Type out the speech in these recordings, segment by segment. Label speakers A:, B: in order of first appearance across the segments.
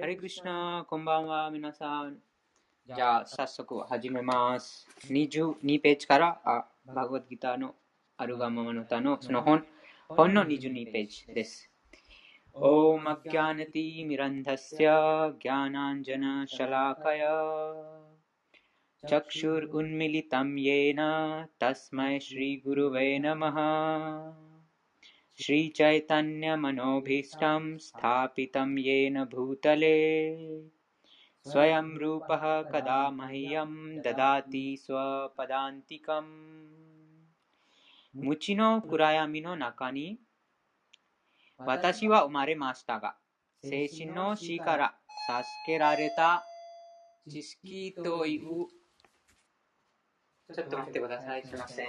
A: ハレクリシナ、こんばんは、皆さん。じゃあ、早速始めます。22ページから、あバグワッドギターのアルバムの歌のその本本の22ページです。オーマギャナティミランダスヤギャナンジャナシャラカヤチャクシュ श्रीचैतन्यमनोभीष्टं स्थापितं येन भूतले स्वयं रूपः कदा मह्यं ददाति स्वपदान्तिकम् 無知の暗闇の中に私は生まれましたが精神の死から助けられた知識というちょっと待ってくださいすいません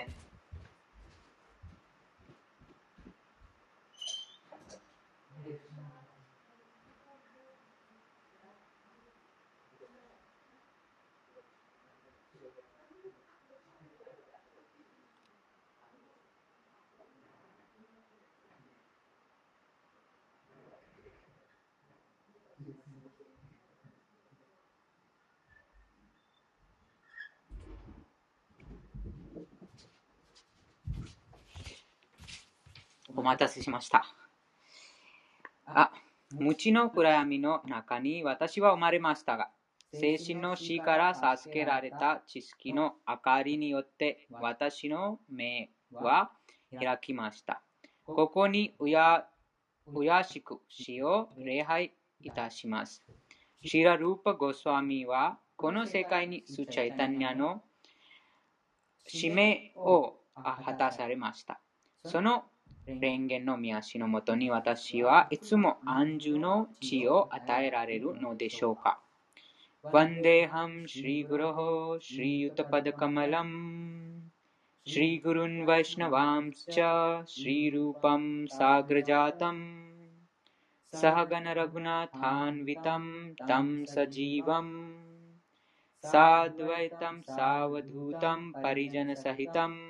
A: お待たせしました。あ、無知の暗闇の中に私は生まれましたが、精神の死から授けられた知識の明かりによって私の目は開きました。ここにうやうやしく死を礼拝いたします。シーラ・ルーパ・ゴスワミはこの世界にスチャイタニアの使命を果たされました。その蓮華の御足のもとに私はいつも安住の地を与えられるのでしょうか。वन्देऽहं श्रीगुरोः श्रीयुतपदकमलं श्रीगुरुन् वैष्णवांश्च श्रीरूपं साग्रजातं सहगणरघुनाथान्वितं तं सजीवं साद्वैतं सावधूतं परिजनसहितं कृष्णचैतन्यदेवं श्रीराधाकृष्णपादान् सहगण ललिता श्रीविशाखान्वितांश्च वागा 精神の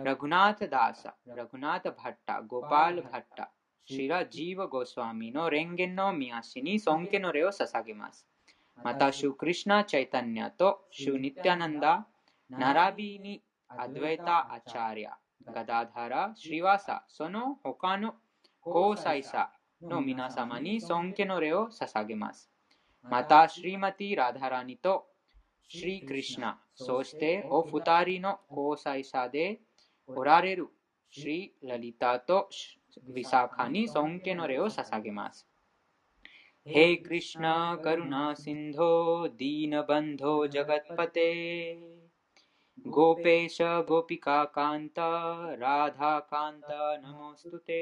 A: ラグナータ・ダーサ、ラグナータ・バッタ、ゴパール・バッタ、シーラ・ジーヴァ・ゴスワミの蓮華の御足に尊敬の礼を捧げます。また、シュクリシナ・チャイタニアとシュニティアナンダ、並びにアドゥエタ・アチャーリア、ガダダラ、シリワサ、その他の交際者の皆様に尊敬の礼を捧げます。また、シリマティ・ラダラニとシリ・クリシナ、そしてお二人の交際者でおられるシリ・ラリタとヴィサカに尊敬の礼を捧げます。हे कृष्ण करुणा सिन्धो दीनबन्धो जगत्पते गोपेश गोपिका कान्त राधा कान्त नमोऽस्तु ते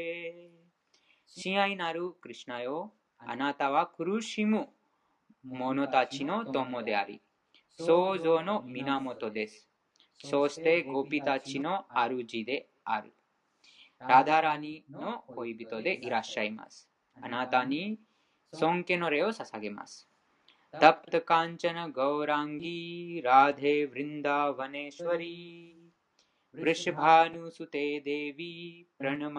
A: 親愛なるクリシナよあなたは苦しむ者たちの友であり創造の源です そしてゴピたちの主である。ラダラニの恋人でいらっしゃいます。あなたに尊敬の礼を捧げます。タプタカンチャナガウランギラデヴリンダヴァネシュワリヴリシバヌステデビプラナ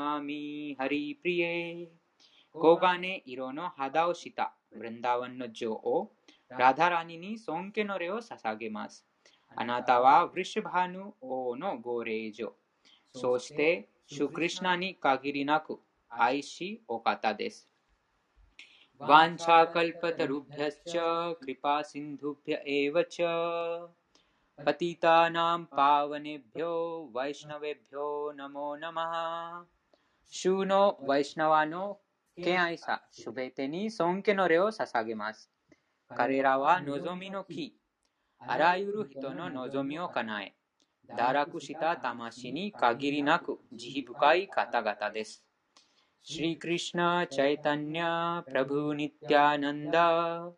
A: あなたはブリシュバヌ王のご霊嬢。そして、シュクリシナに限りなく愛しお方です。ワンチャカルパタルブヤチャ、クリパシンドゥビヤエヴァチャ。パティタナムパワネビョ、ワイシナベビョ、ナモナマハ。シュノワイシナワノケアイサシュベテニソンケノレオササを捧げます。彼らは望みの木。あらゆる人の望みを叶え、堕落した魂に限りなく慈悲深い方々です。シリクリシナ・チャイタニャ・プラブ・ニティアナンダ、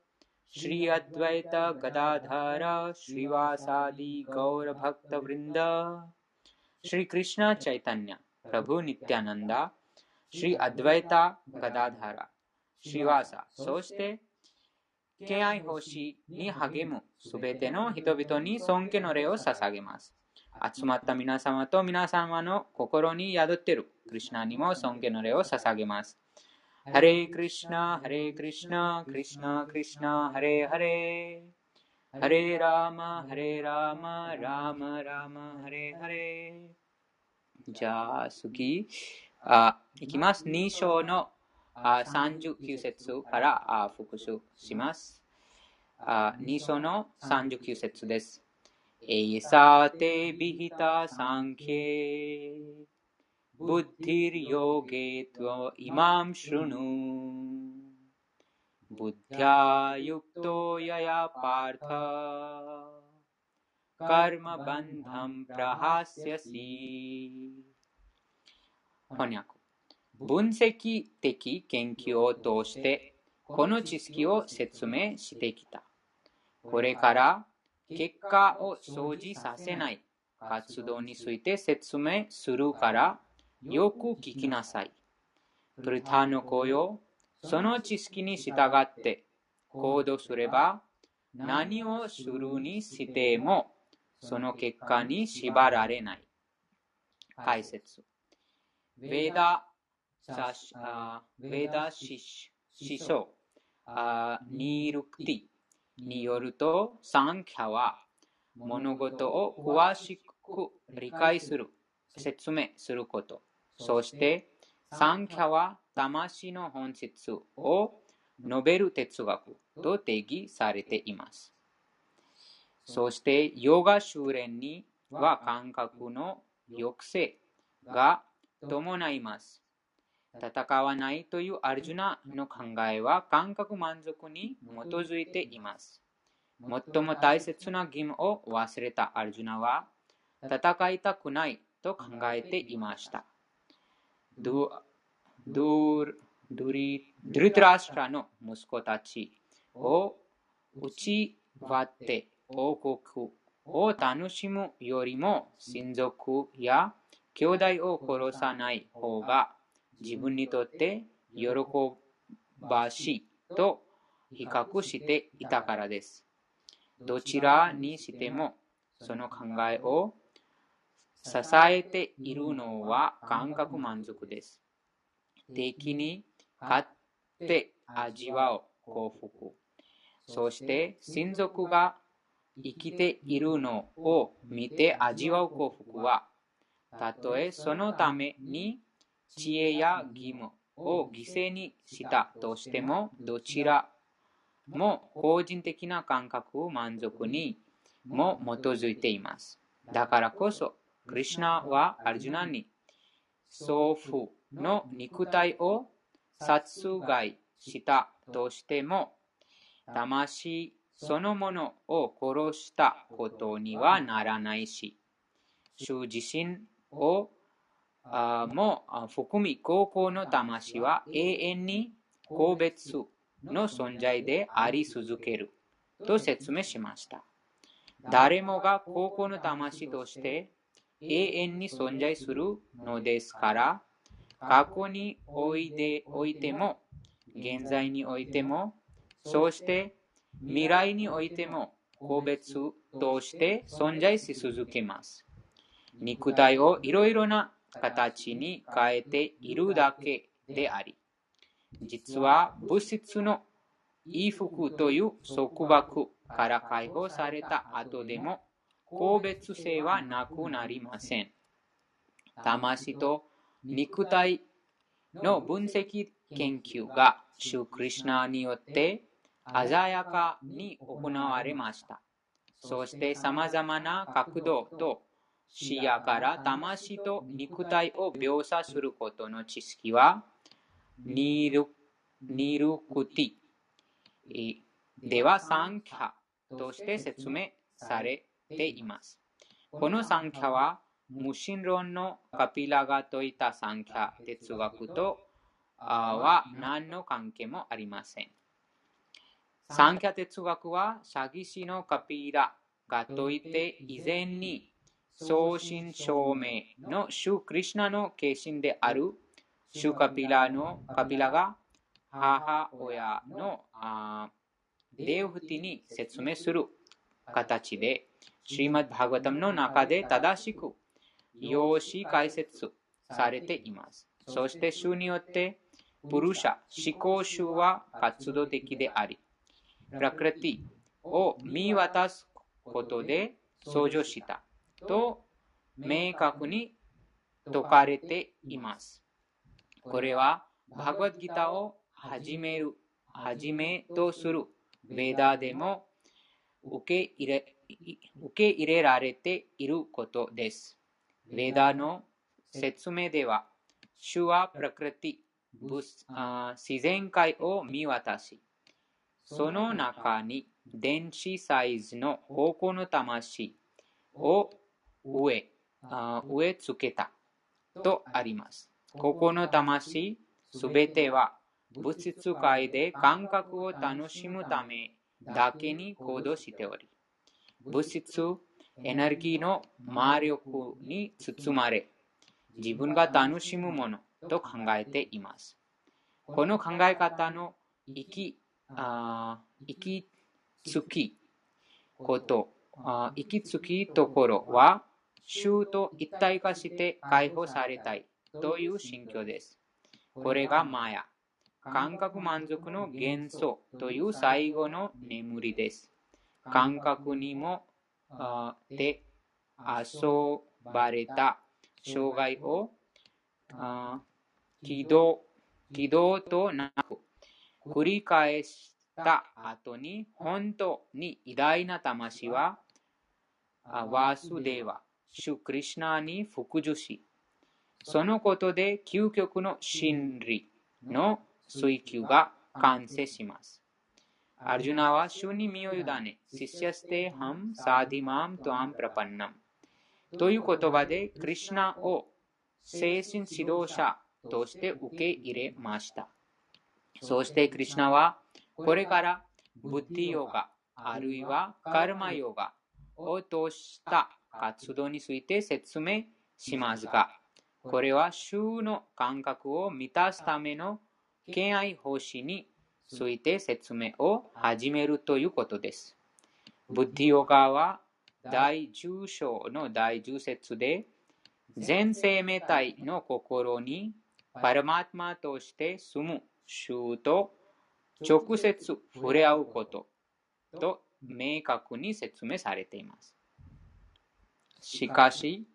A: シリアドワイタ・ガダダラ、シリワサディ・ガウラ・バクタ・ヴリンダ、シリクリシナ・チャイタニャ、プラブ・ニティアナンダ、シリアドワイタ・ガダダラ、シリワサ、そして、敬愛奉仕に励むすべての人々に尊敬の礼を捧げます。集まった皆様と皆様の心に宿っているクリシナにも尊敬の礼を捧げます。ハレークリシナ、ハレークリシナ、クリシナ、クリシナ、ハレーハレー。ハレーラーマ、ハレーラーマ、ラーマ、ラーマ、ハレーハレー。じゃあ次、あいきます。2章のあ39節からあ復習します。あ2章の39節です。エサテビヒタサンケブッディリヨゲトイマムシュヌ。ブッディアユクトヤヤパータ。カルマバンダムプラハシ。ャシ翻訳分析的研究を通してこの知識を説明してきた。これから結果を生じさせない活動について説明するからよく聞きなさい。プルタの声をその知識に従って行動すれば何をするにしてもその結果に縛られない。解説。ベーダベーダシシ思想あニールクティによると、サンキャは物事を詳しく理解する、説明すること。そして、サンキャは魂の本質を述べる哲学と定義されています。そして、ヨガ修練には感覚の抑制が伴います。戦わないというアルジュナの考えは感覚満足に基づいています。最も大切な義務を忘れたアルジュナは戦いたくないと考えていました。ドドゥドリドリトラシュラの息子たちを打ち割って王国を楽しむよりも親族や兄弟を殺さない方が自分にとって喜ばしいと比較していたからです。どちらにしてもその考えを支えているのは感覚満足です。敵に勝って味わう幸福。そして親族が生きているのを見て味わう幸福は、たとえそのために知恵や義務を犠牲にしたとしても、どちらも個人的な感覚満足にも基づいています。だからこそ、クリシナはアルジュナに祖父の肉体を殺害したとしても、魂そのものを殺したことにはならないし、主自身をあも含み高校の魂は永遠に個別の存在であり続けると説明しました。誰もが高校の魂として永遠に存在するのですから、過去においでおいても、現在においても、そして未来においても個別として存在し続けます。肉体をいろいろな形に変えているだけであり、実は物質の衣服という束縛から解放された後でも個別性はなくなりません。魂と肉体の分析研究がシュークリシナによって鮮やかに行われました。そして様々な角度と視野から魂と肉体を描写することの知識はニルニルクティではサンキャとして説明されています。この三キャは無神論のカピラが説いた三キャ哲学とは何の関係もありません。三キャ哲学は詐欺師のカピラが説いて以前に送信証明の主クリシナの化身である主カピラのカピラが母親のデウフティに説明する形で、シーマッバーガタムの中で正しく用紙解説されています。そして主によってプルシャ、思考主は活動的であり、プラクラティを見渡すことで創造したと明確に説かれています。これはバグワッドギターを始める、始めとするベーダーでも受け入れ受け入れられていることです。ベーダーの説明では、主はプラクティ、自然界を見渡し、その中に電子サイズの方向の魂を植え植え付けたとあります。ここの魂すべては物質界で感覚を楽しむためだけに行動しており、物質エネルギーの魔力に包まれ、自分が楽しむものと考えています。この考え方の行き、あ行きつきこと、あ行きつきところは、衆と一体化して解放されたいという心境です。これがマヤ。感覚満足の元素という最後の眠りです。感覚にもで遊ばれた障害を起動起動となく繰り返した後に本当に偉大な魂はワースデーワ、シュクリシナに服従し、そのことで究極の真理の追求が完成します。アルジュナは主に身を委ね、シシャステハムサディマムトアンプラパンナム。という言葉で、クリシナを精神指導者として受け入れました。そしてクリシナは、これからブッディヨガ、あるいはカルマヨガを通した活動について説明しますが、これは衆の感覚を満たすための敬愛奉仕について説明を始めるということです。ブッディヨガは第10章の第10節で全生命体の心にパラマートマとして住む衆と直接触れ合うことと明確に説明されています。しかし、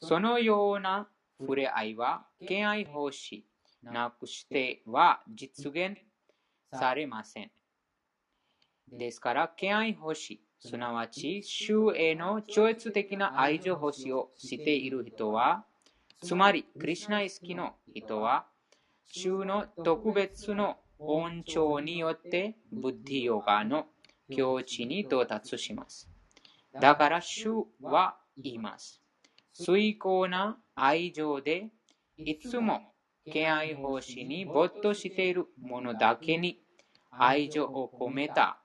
A: そのような触れ合いは敬愛奉仕なくしては実現されません。ですから、敬愛欲し、すなわち、主への超越的な愛情欲しをしている人は、つまり、クリシナイスキの人は、主の特別の恩寵によって、ブッディヨガの境地に到達します。だから、主はいます。遂行な愛情で、いつも敬愛奉仕に没頭している者だけに愛情を込めた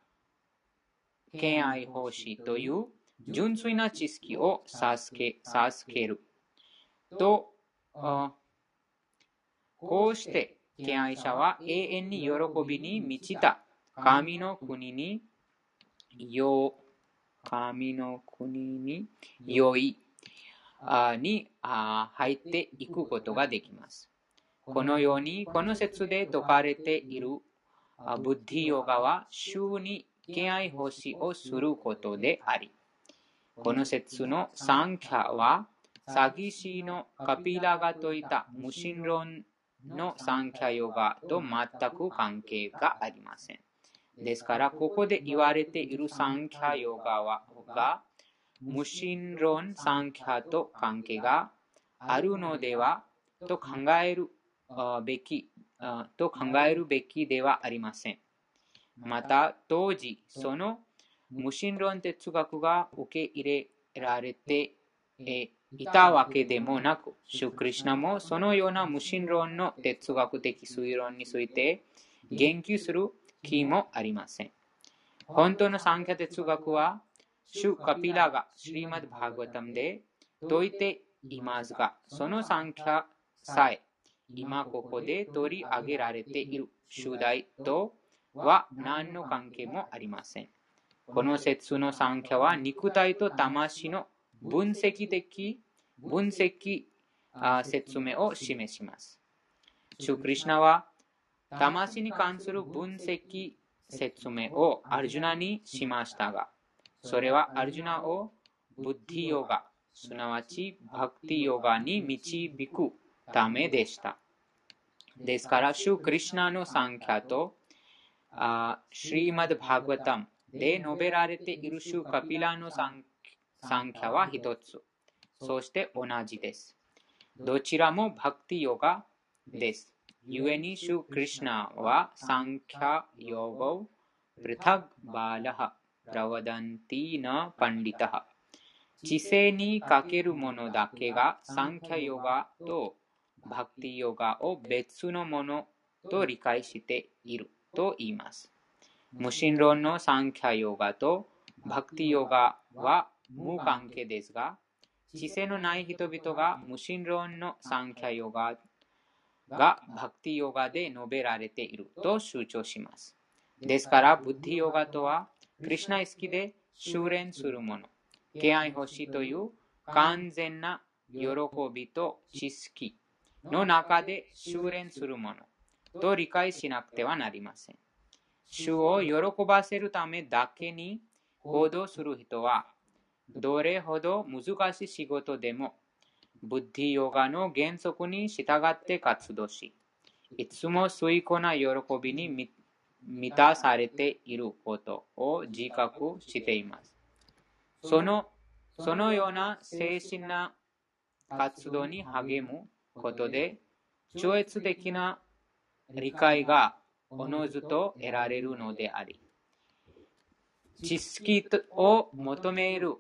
A: 敬愛奉仕という純粋な知識を授け授けると、こうして敬愛者は永遠に喜びに満ちた神の国によ神の国に良いに入っていくことができます。このように、この説で説かれているブッディヨガは、衆に敬愛奉仕をすることであり、この説の三キャは、詐欺師のカピラが説いた無神論の三キャヨガと全く関係がありません。ですから、ここで言われている三キャヨガはが無神論三キャと関係があるのではと考えるべきと考えるべきではありません。また、当時、その無神論哲学が受け入れられていたわけでもなく、シュクリシナもそのような無神論の哲学的推論について言及する気もありません。本当の三ャ哲学は、シュ・カピラがシリマド・バーガタムで説いていますが、その三ャさえ今ここで取り上げられている主題とは何の関係もありません。この説の三ャは肉体と魂の分析的、分析説明を示します。シュクリシナは魂に関する分析説明をアルジュナにしましたが、それはアルジュナをブッディヨガ、すなわちバクティヨガに導くためでした。ですから、シュークリシナの三ャとシリマド・バーグワタムで述べられているシューカピラの三ャは一つ。そして同じです。どちらもバクティヨガです。故にシュクリシナはサンキャヨゴプリタグバーラハプラワダンティーナパンリタハ知性にかけるものだけがサンキャヨガとバクティヨガを別のものと理解していると言います。無神論のサンキャヨガとバクティヨガは無関係ですが、知性のない人々が無神論のサンキャヨガがバクティヨガで述べられていると主張します。ですから、ブッディヨガとは、クリュナ意識で修練するもの、敬愛欲しいという完全な喜びと知識の中で修練するものと理解しなくてはなりません。主を喜ばせるためだけに行動する人は、どれほど難しい仕事でもブッディヨガの原則に従って活動し、いつも水庫な喜びに満たされていることを自覚しています。そのそのような精神な活動に励むことで、超越的な理解がおのずと得られるのであり、知識を求める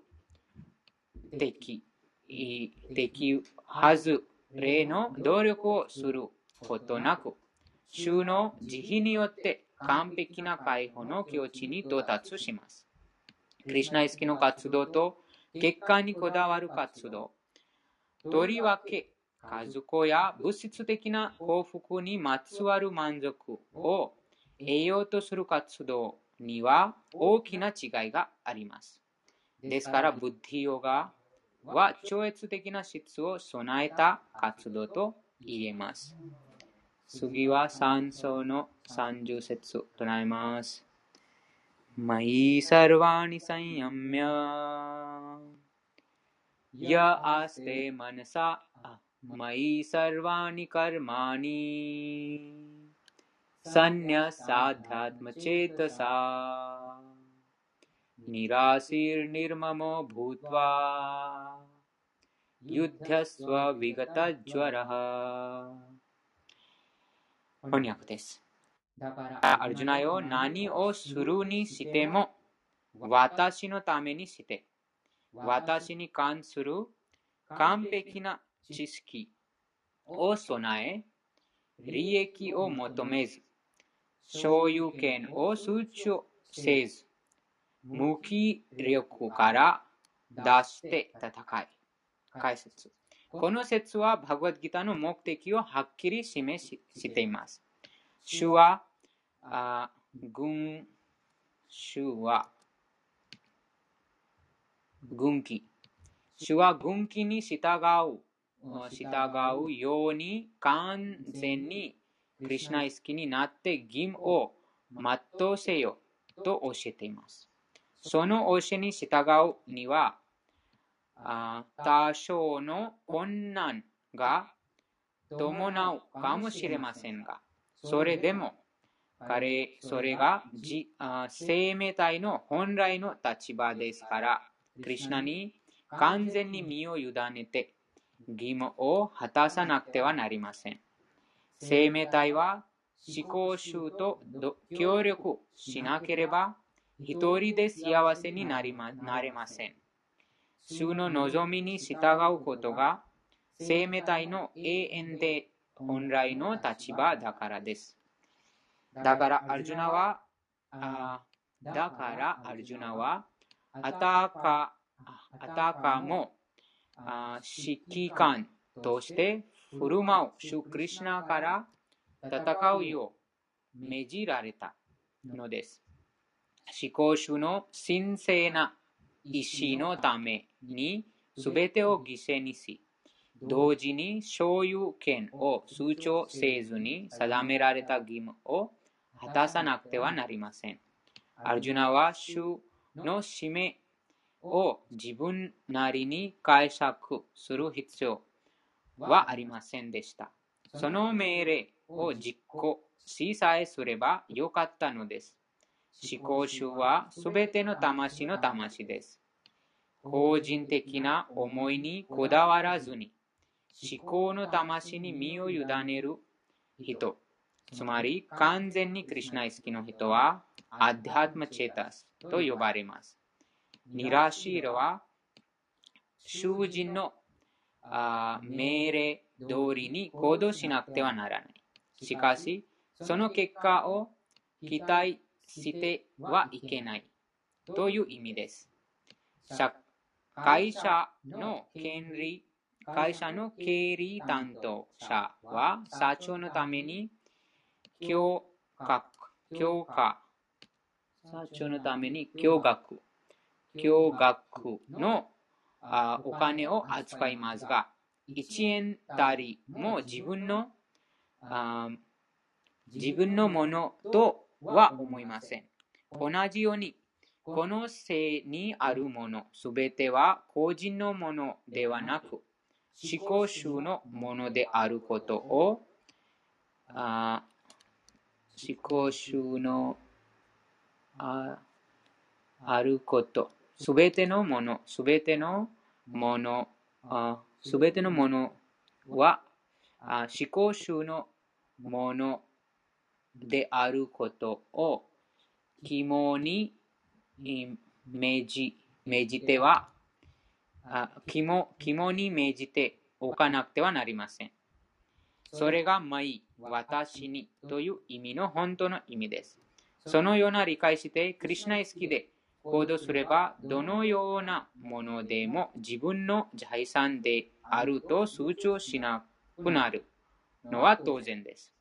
A: 敵できるはず、例の努力をすることなく、主の慈悲によって完璧な解放の境地に到達します。クリュナ意識の活動と結果にこだわる活動。とりわけ、家族や物質的な幸福にまつわる満足を得ようとする活動には大きな違いがあります。ですから、ブッディヨガは超越的な質を備えた活動と言えます。次は三層の三十節となります。मयि सर्वाणि संयम्य य आस्ते मनसा मयि सर्वाणि कर्माणि सन्न्यसाध्यात्मचेतसा निराशीर्निर्ममो भूत्वा युद्धस्व विगतज्वरः 翻訳です。アルジュナよ、何をするにしても、私のためにして、私に関する完璧な知識を備え、利益を求めず、所有権を通知せず、 無気力から出して戦い。解説。この説はバグワッドギターの目的をはっきり示ししています。主は、あ軍、主は、軍機。主は軍機に従う、従うように完全にクリュナ意識になって義務を全うせよと教えています。その教えに従うには、多少の困難が伴うかもしれませんが、それでも彼、それが生命体の本来の立場ですから、クリュナに完全に身を委ねて義務を果たさなくてはなりません。生命体は思考集と協力しなければ一人で幸せになりまなれません。主の望みに従うことが生命体の永遠で本来の立場だからです。だからアルジュナは、あだからアルジュナは、あたか、あたかも、あ指揮官として振る舞う主クリシナから戦うよう命じられたのです。思考主の神聖な意志のために全てを犠牲にし、同時に所有権を尊重せずに定められた義務を果たさなくてはなりません。アルジュナは主の使命を自分なりに解釈する必要はありませんでした。その命令を実行しさえすればよかったのです。思考主はすべての魂の魂です。個人的な思いにこだわらずに、思考の魂に身を委ねる人、つまり完全にクリュナイスキの人は、アディハトマチェタスと呼ばれます。ニラシーラは、囚人の命令通りに行動しなくてはならない。しかし、その結果を期待してはいけない。という意味です？会社の権利、会社の経理担当者は社長のために教学、教科、社長のために教学、教学のあお金を扱いますが、1円たりも自分のあ自分のものとは思いません。同じように、この性にあるもの、すべては個人のものではなく、思考集のものであることを、あ思考集のああること、すべてのもの、すべてのもの、すべてのものはあ思考集のものであることを肝に命じ命じては肝肝に命じておかなくてはなりません。それがまい、私にという意味の本当の意味です。そのような理解して、クリュナイ好きで行動すれば、どのようなものでも自分の財産であると通帳しなくなるのは当然です。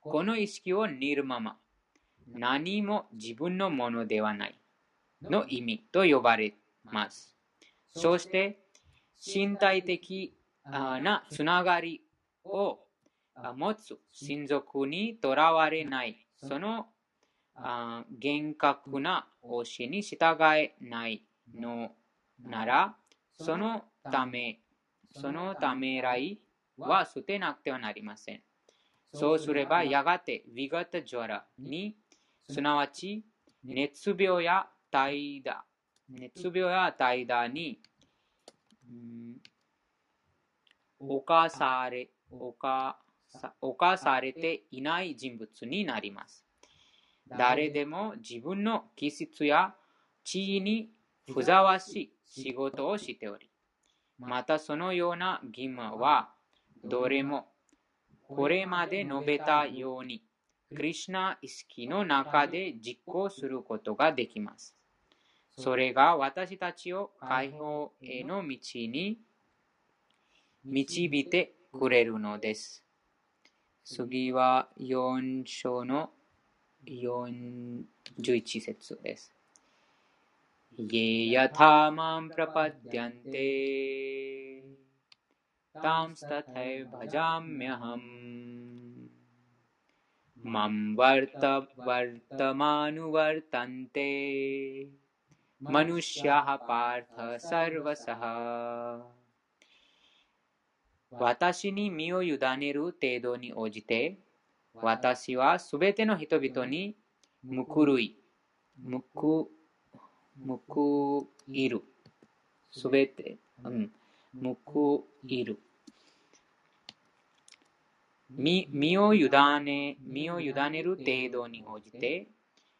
A: この意識をニるまま、何も自分のものではない。の意味と呼ばれます。そして、身体的なつながりを持つ。親族にとらわれない、その厳格な教えに従えない。のなら、そのため、そのためらいは捨てなくてはなりません。そうすれば、やがて、ヴィガタジョラに、すなわち、熱病や怠惰、熱病や怠惰に、侵され、侵され。ていない人物になります。誰？でも自分の気質や地位にふざわしい仕事をしており、またそのような義務はどれもこれまで述べたようにクリュナ意識の中で実行することができます。それが私たちを解放への道に導いてくれるのです。次は4章の41節です。ये यथा मां प्रपद्यन्ते तांस्तथैव भजाम्यहम् मम वर्त वर्तमानुवर्तन्ते मनुष्याः पार्थ सर्वसः 私に身を委ねる程度に応じて私はすべての人々に報い、報報いる。すべて、うん、報いる。 身を委ね、身を委ねる程度に応じて、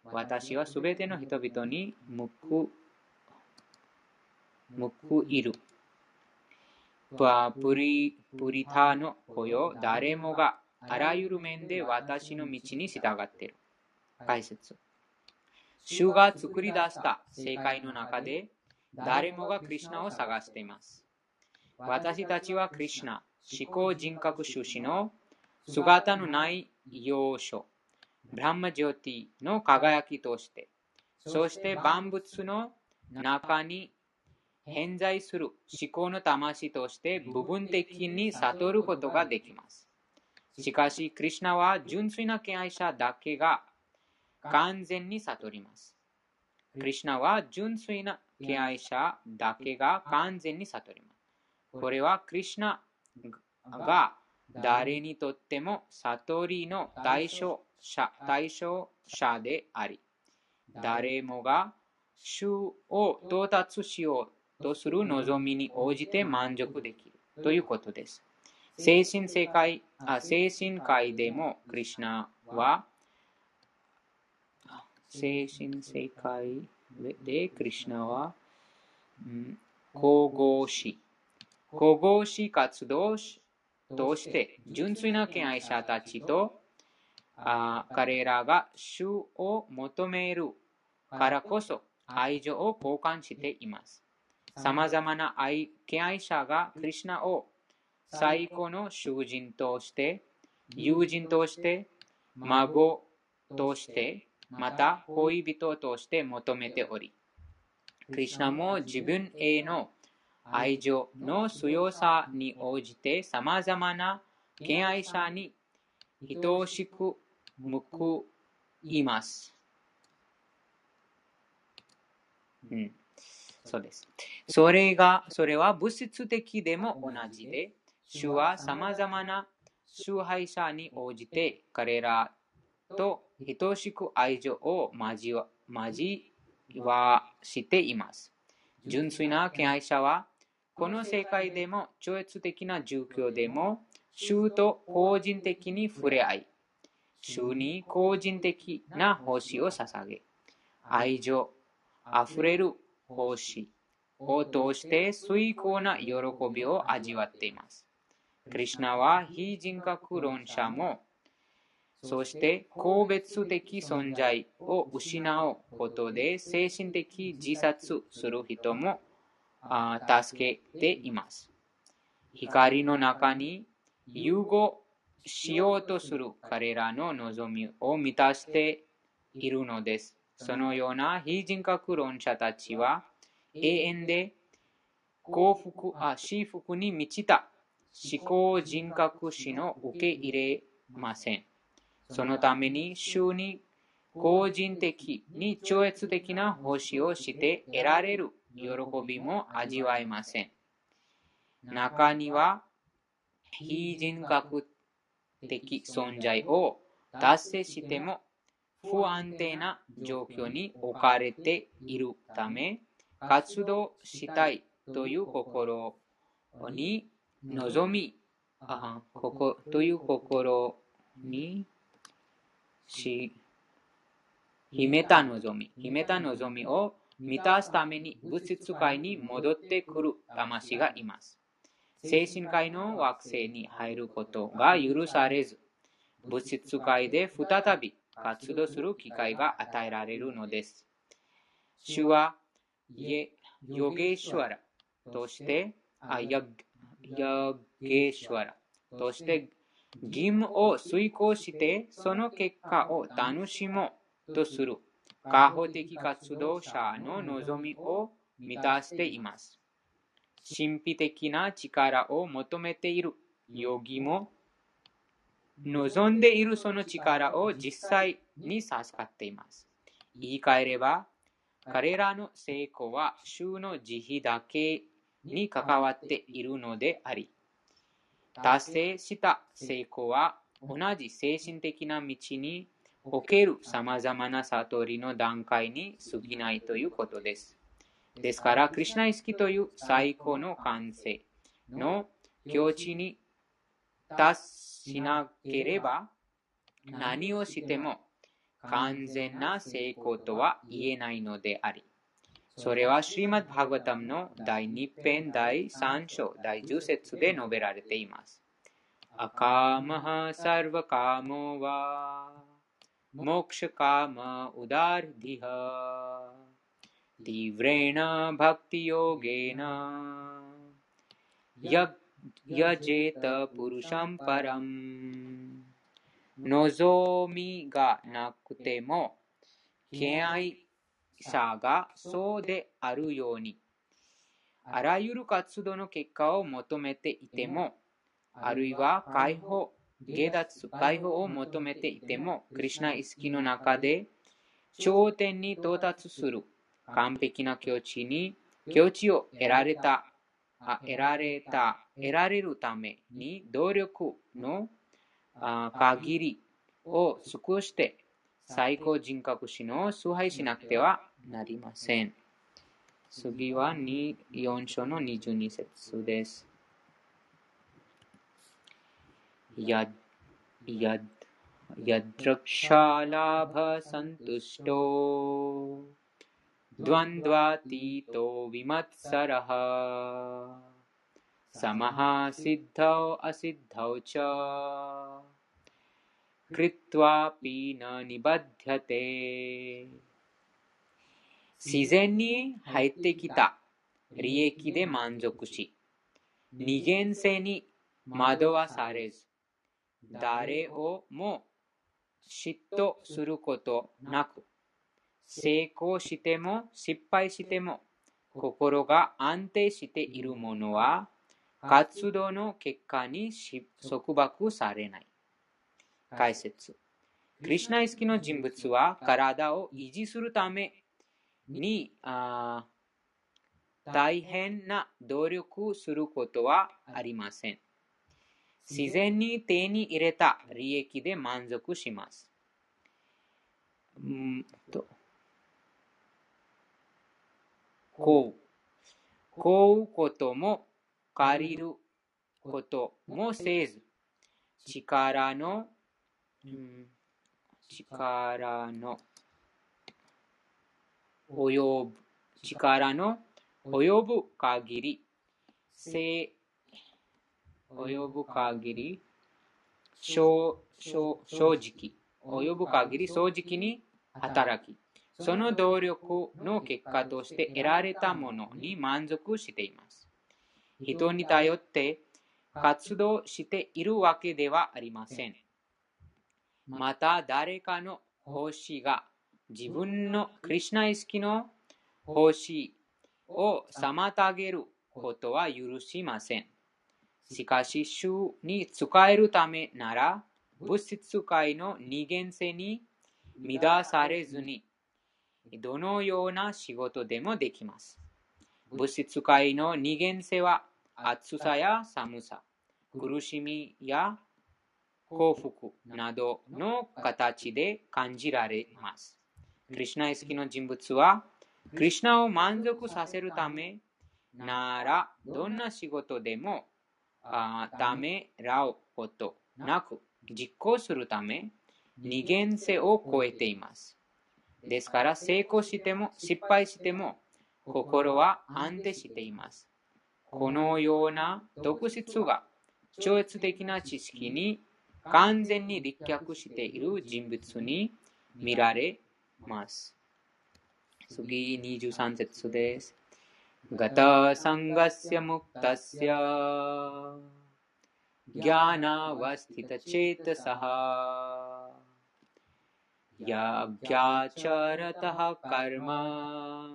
A: 私はすべての人々に報報いる。プリプリタの子よ、誰もがあらゆる面で私の道に従っている。解説。主が作り出した世界の中で、誰もがクリュナを探しています。私たちはクリュナ、思考人格出身の姿のない要所、ブランマジョティの輝きとして、そして万物の中に偏在する思考の魂として部分的に悟ることができます。しかし、クリュナは純粋な敬愛者だけが完全に悟ります。クリュナは純粋な敬愛者だけが完全に悟ります。これはクリュナが誰にとっても悟りの対象者対象者であり、誰もが主を到達しようとする望みに応じて満足できるということです。精神世界あ精神界でもクリュナは精神世界でクリュナは、うん、神々し神々し活動として純粋な敬愛者たちとあ彼らが主を求めるからこそ愛情を交換しています。さまざまな愛敬愛者がクリュナを最高の囚人として、友人として、孫として、また恋人として求めており、クリュナも自分への愛情の強さに応じて様々な敬愛者に等しく報います。うん、そうです。それが、それは物質的でも同じで、主は様々な崇拝者に応じて彼らと等しく愛情を交わしています。純粋な敬愛者は、この世界でも超越的な状況でも、主と個人的に触れ合い、主に個人的な奉仕を捧げ、愛情あふれる奉仕を通して崇高な喜びを味わっています。クリュナは非人格論者も、そして個別的存在を失うことで精神的自殺する人も助けています。光の中に融合しようとする彼らの望みを満たしているのです。そのような非人格論者たちは永遠で幸福あ幸福に満ちた思考人格史の受け入れません。そのために、主に個人的に超越的な奉仕をして得られる喜びも味わえません。中には、非人格的存在を達成しても不安定な状況に置かれているため、活動したいという心に望み、あここという心にし、秘めた望み、秘めた望みを満たすために物質界に戻ってくる魂がいます。精神界の惑星に入ることが許されず、物質界で再び活動する機会が与えられるのです。主はヨゲシュワラとして、あヤヤゲシュワラとして義務を遂行してその結果を楽しもうとする過保的活動者の望みを満たしています。神秘的な力を求めているヨギも望んでいるその力を実際に授かっています。言い換えれば、彼らの成功は主の慈悲だけに関わっているのであり、達成した成功は同じ精神的な道における様々な悟りの段階に過ぎないということです。ですから、クリュナイスキという最高の完成の境地に達しなければ何をしても完全な成功とは言えないのであり、それは、シリマッバーガタムの第2編第3章第10節で述べられています。アカマハサルバカモワモクシャカマウダルディハティヴレナバクティヨゲナヤジェタプルシャンパラン望みがなくても、敬愛者がそうであるように、あらゆる活動の結果を求めていても、あるいは解放、下脱、解放を求めていても、クリュナ意識の中で頂点に到達する完璧な境地に、境地を得られた、あ得られた、得られるために努力の限りを尽くして最高人格心を崇拝しなくてはなりません。次は4章の22節です。や、や、यद्रक्षालाभसन्तुष्टो द्वन्द्वातीतो विमत्सरः समः सिद्धौ असिद्धौ च कृत्वापि न निबध्यते 自然に入ってきた利益で満足し、二元性に惑わされず、 誰をも嫉妬することなく、成功しても失敗しても心が安定しているものは活動の結果に束縛されない。解説。クリシナイスキの人物は体を維持するために大変な努力することはありません。自然に手に入れた利益で満足します。うんとこう。こうことも借りることもせず、力の力の及ぶ、力の及ぶ限り、正、及ぶ限り、正正正直、及ぶ限り正直に働き、その努力の結果として得られたものに満足しています。人に頼って活動しているわけではありません。また誰かの奉仕が自分のクリュナ意識の奉仕を妨げることは許しません。しかし、主に使えるためなら、物質界の二元性に乱されずに、どのような仕事でもできます。物質界の二元性は、暑さや寒さ、苦しみや幸福などの形で感じられます。クリュナ意識の人物は、クリュナを満足させるためなら、どんな仕事でもためらうことなく実行するため、二元性を超えています。ですから、成功しても失敗しても、心は安定しています。このような特質が超越的な知識に完全に立脚している人物に見られます。次23節です。ガタサンガスヤムクタスヤギャナワスティタチェタサハヤギャチャラタハカルマ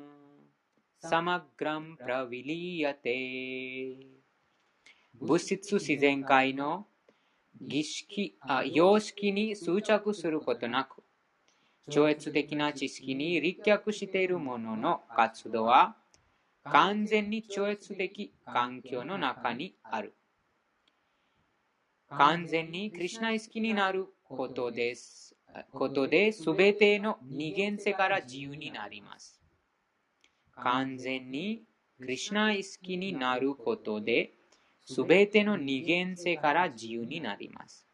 A: サマグラムプラヴィリヤテ物質自然界の儀式あ様式に執着することなく、超越的な知識に立脚している者の活動は、完全に超越的環境の中にある。完全にクリュナ意識になることです。ことで、すべての二元性から自由になります。完全にクリュナ意識になることで、すべての二元性から自由になります。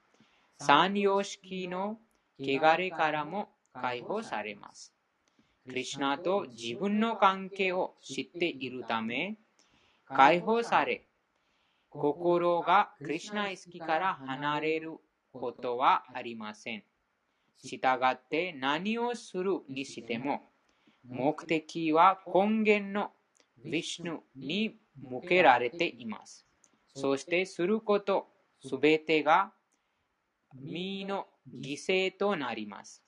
A: 三様式の汚れからも解放されます。クリシナと自分の関係を知っているため、解放され、心がクリシナ意識から離れることはありません。従って何をするにしても、目的は根源のヴィシュヌに向けられています。そしてすることすべてが身の犠牲となります。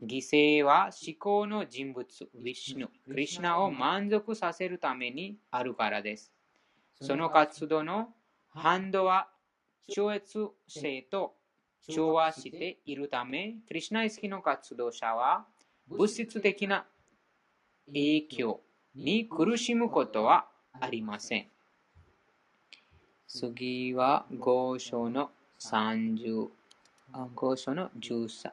A: 犠牲は思考の人物、ヴィシュヌ、クリシナを満足させるためにあるからです。その活動の反動は超越性と調和しているため、クリシナ意識の活動者は物質的な影響に苦しむことはありません。次は5章の30、5章の 13,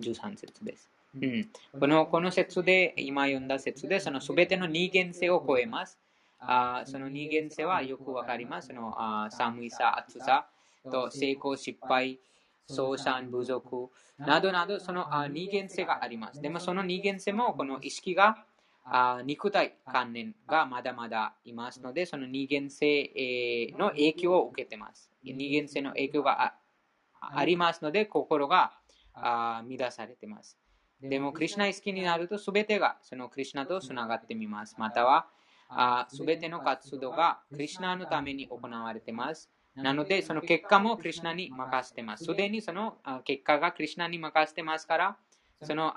A: 13節です。うん、このこの説で、今読んだ説で、そのすべての二元性を超えます。あその二元性はよくわかります。そのあ寒いさ、暑さと成功、失敗、相産、部族などなど、そのあ二元性があります。でもその二元性もこの意識があ肉体観念がまだまだいますので、その二元性の影響を受けています。二元性の影響がありますので、心があ乱されています。でも、クリュナ意識になると、すべてがそのクリュナとつながってみます。または、すべての活動がクリュナのために行われています。なので、その結果もクリュナに任せています。すでにその結果がクリュナに任せてますから、その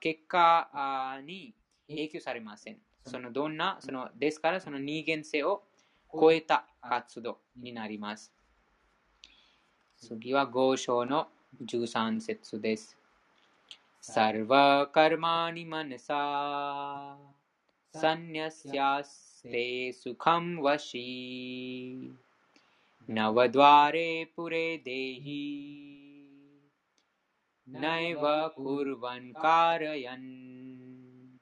A: 結果に影響されません。そのどんな、そのですからその人間性を超えた活動になります。次は5章の13節です。サルバカルマニマネササンニャスヤステスカムワシナワドワレプレデヒナイワクルワンカラヤン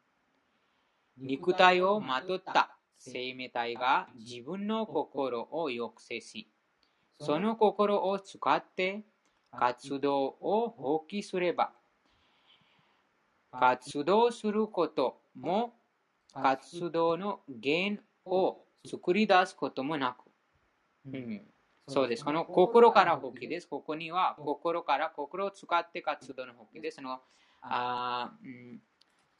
A: 肉体をまとった生命体が自分の心を抑制し、その心を使って活動を放棄すれば、活動することも活動の源を作り出すこともなく、うん、そうです。この心から放棄です。ここには心から心を使って活動の放棄です。そのあ、うん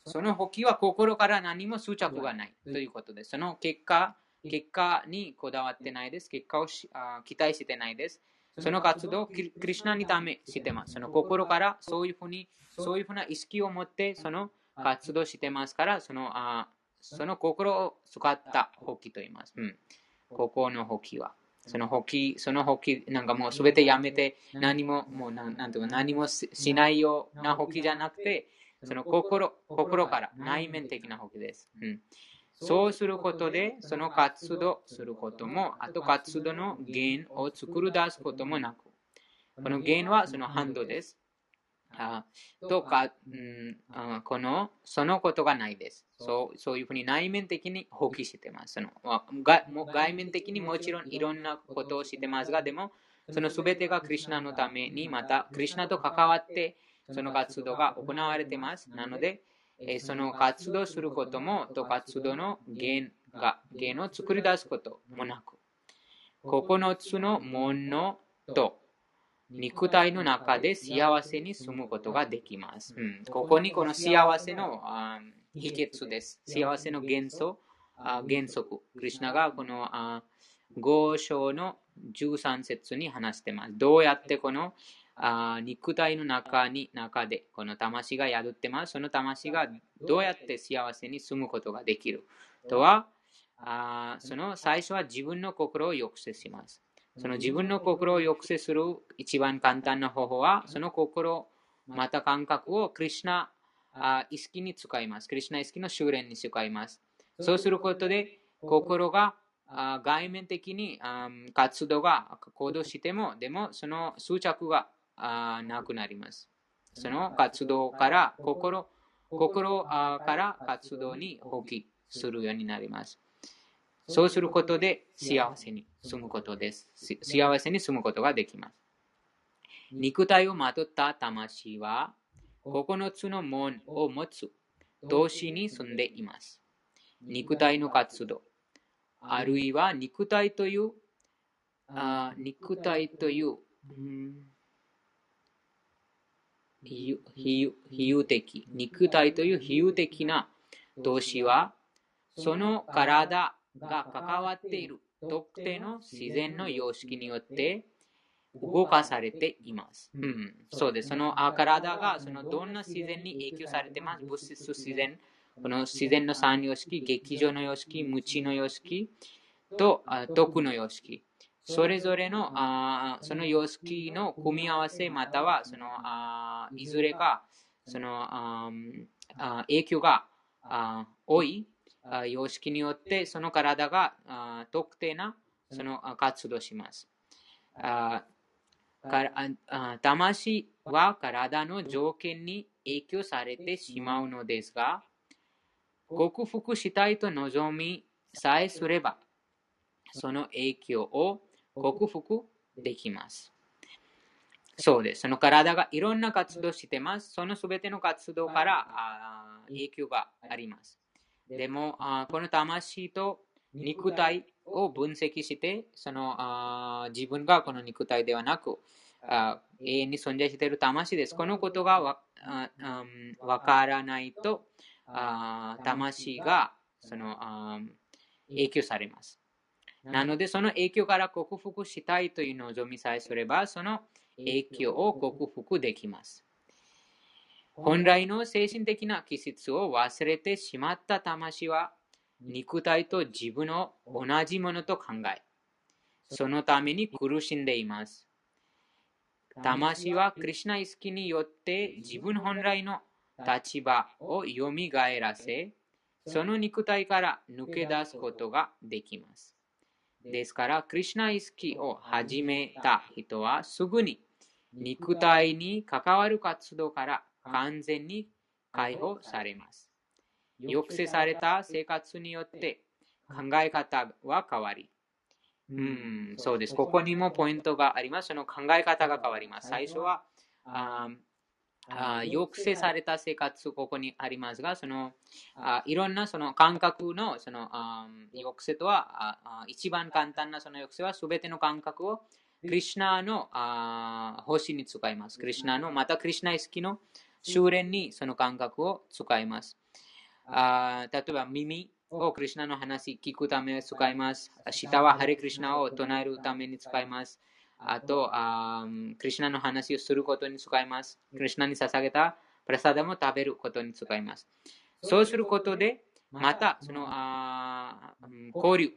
A: その補給は心から何も執着がないということです。その結果、結果にこだわってないです。結果をあ期待してないです。その活動をクリュナにためしてます。その心からそういうふうに、そういうふうな意識を持ってその活動してますから、そのあその心を使った補給と言います。うん。ここの補給は。その補給、その補給、なんかもうすべてやめて、何も、もうなん、なんていうか、何もしないような補給じゃなくて、その心、心から内面的な保険です。うん、そうすることで、その活動することも、あと活動の源を作り出すこともなく、この源はその反動です。あとか、うん、あこの、そのことがないです。そうそういうふうに内面的に放棄してます。そのが外面的にもちろんいろんなことをしてますが、でも、その全てがクリュナのために、また、クリュナと関わって、その活動が行われています。なので、その活動することも、と活動の源が、源を作り出すこともなく、9つのものと肉体の中で幸せに住むことができます。うん、ここにこの幸せの秘訣です。幸せの元素、原則。クリュナがこの5章の13節に話しています。どうやってこのあ肉体の中に中でこの魂が宿ってます。その魂がどうやって幸せに住むことができる？とは、あその最初は自分の心を抑制します。その自分の心を抑制する一番簡単な方法は、その心、また感覚をクリュナ意識に使います。クリュナ意識の修練に使います。そうすることで、心が外面的に活動が行動しても、でもその執着があなくなります。その活動から心、心から活動に放棄するようになります。そうすることで幸せに住むことです。幸せに住むことができます。肉体をまとった魂は9つの門を持つ動詞に住んでいます。肉体の活動、あるいは肉体という、あ肉体という、うん比喩的、肉体という比喩的な動詞は、その体が関わっている特定の自然の様式によって動かされています。うん、そうです。その体がそのどんな自然に影響されています？物質自然、この自然の三様式、劇場の様式、無知の様式と毒の様式。それぞれのあその様式の組み合わせまたはそのあいずれかそのああ影響があ多いあ様式によってその体があ特定なそのあ活動します。あからあ魂は体の条件に影響されてしまうのですが、克服したいと望みさえすれば、その影響を克服できます。そうです。その体がいろんな活動してます。そのすべての活動からあ影響があります。でも、あこの魂と肉体を分析して、そのあ自分がこの肉体ではなく、あ永遠に存在している魂です。このことがわああわからないと、あ魂がそのあ影響されます。な。ので、その影響から克服したいという望みさえすれば、その影響を克服できます。本来の精神的な気質を忘れてしまった魂は、肉体と自分を同じものと考え、そのために苦しんでいます。魂はクリシュナ意識によって自分本来の立場を蘇らせ、その肉体から抜け出すことができます。ですから、クリシュナ意識を始めた人はすぐに肉体に関わる活動から完全に解放されます。抑制された生活によって考え方は変わり、うん、そうです。ここにもポイントがあります。その考え方が変わります。最初は、ああ抑制された生活、ここにありますが、そのあいろんなその感覚のそのあ抑制とはああ一番簡単なその抑制はすべての感覚をクリシュナのあ方針に使います。クリシュナの、またクリシュナ意識の修練にその感覚を使います。あ例えば耳をクリシュナの話聞くために使います。舌はハレクリシュナを唱えるために使います。あとあ、クリシュナの話をすることに使います。クリシュナに捧げたプラサダも食べることに使います。そうすることで、またそのあ交流、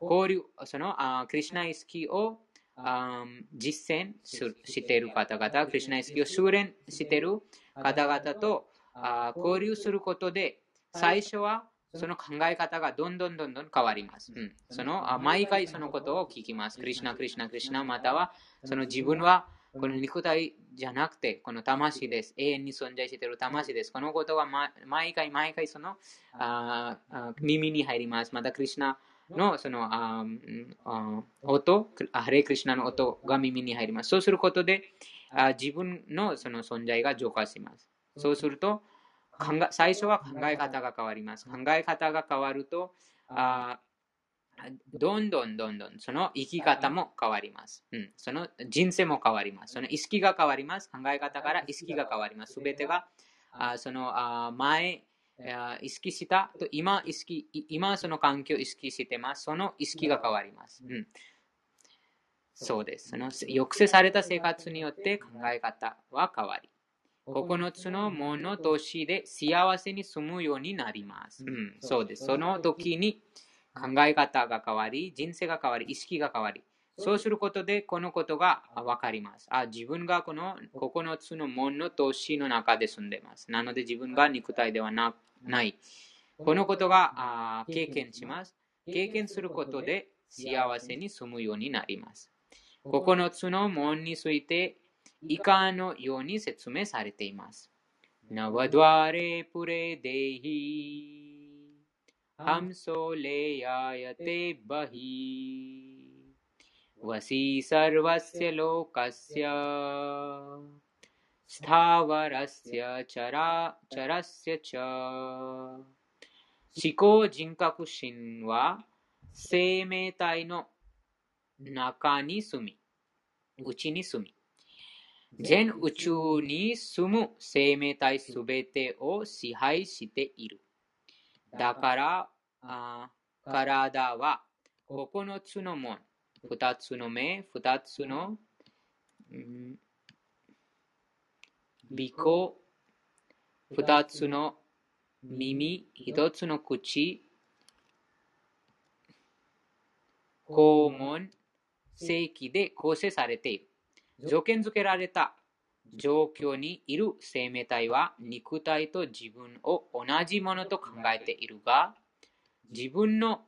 A: 交流、そのあクリシュナ意識をあ実践している方々、クリシュナ意識を修練している方々とあ交流することで、最初はその考え方がどんどんどんどん変わります。うん、そのあ毎回そのことを聞きます。クリシュナ、クリシュナ、クリシュナ、またはその自分はこの肉体じゃなくて、この魂です。永遠に存在している魂です。このことが、ま、毎回毎回そのああ耳に入ります。またクリシュナのそのああ音、ハレクリシュナの音が耳に入ります。そうすることであ自分のその存在が浄化します。そうすると、考え最初は考え方が変わります。考え方が変わると、あどんどんどんどんその生き方も変わります、うん。その人生も変わります。その意識が変わります。考え方から意識が変わります。すべてがあそのあ前意識したと今意識、今その環境を意識してます。その意識が変わります。うん、そうです。その抑制された生活によって考え方は変わり。9つのものとしで幸せに住むようになります。うん、そうです。その時に考え方が変わり、人生が変わり、意識が変わり、そうすることでこのことが分かります。あ自分がこの9つのものとしの中で住んでいます。なので自分が肉体ではなない。このことがあ経験します。経験することで幸せに住むようになります。9つの門について以下のように説明されています。ナワドワレプレデヒハムソレヤヤテバヒワシサルワスヤロカスヤスタワラスヤチャラチャラスヤチャ思考人格心は生命体の中に住み、内に住み、全宇宙に住む生命体すべてを支配している。だからあ体は9つの門、2つの目、2つの、うん、鼻孔、2つの耳、1つの口、肛門、正規で構成されている。条件付けられた状況にいる生命体は肉体と自分を同じものと考えているが、自分の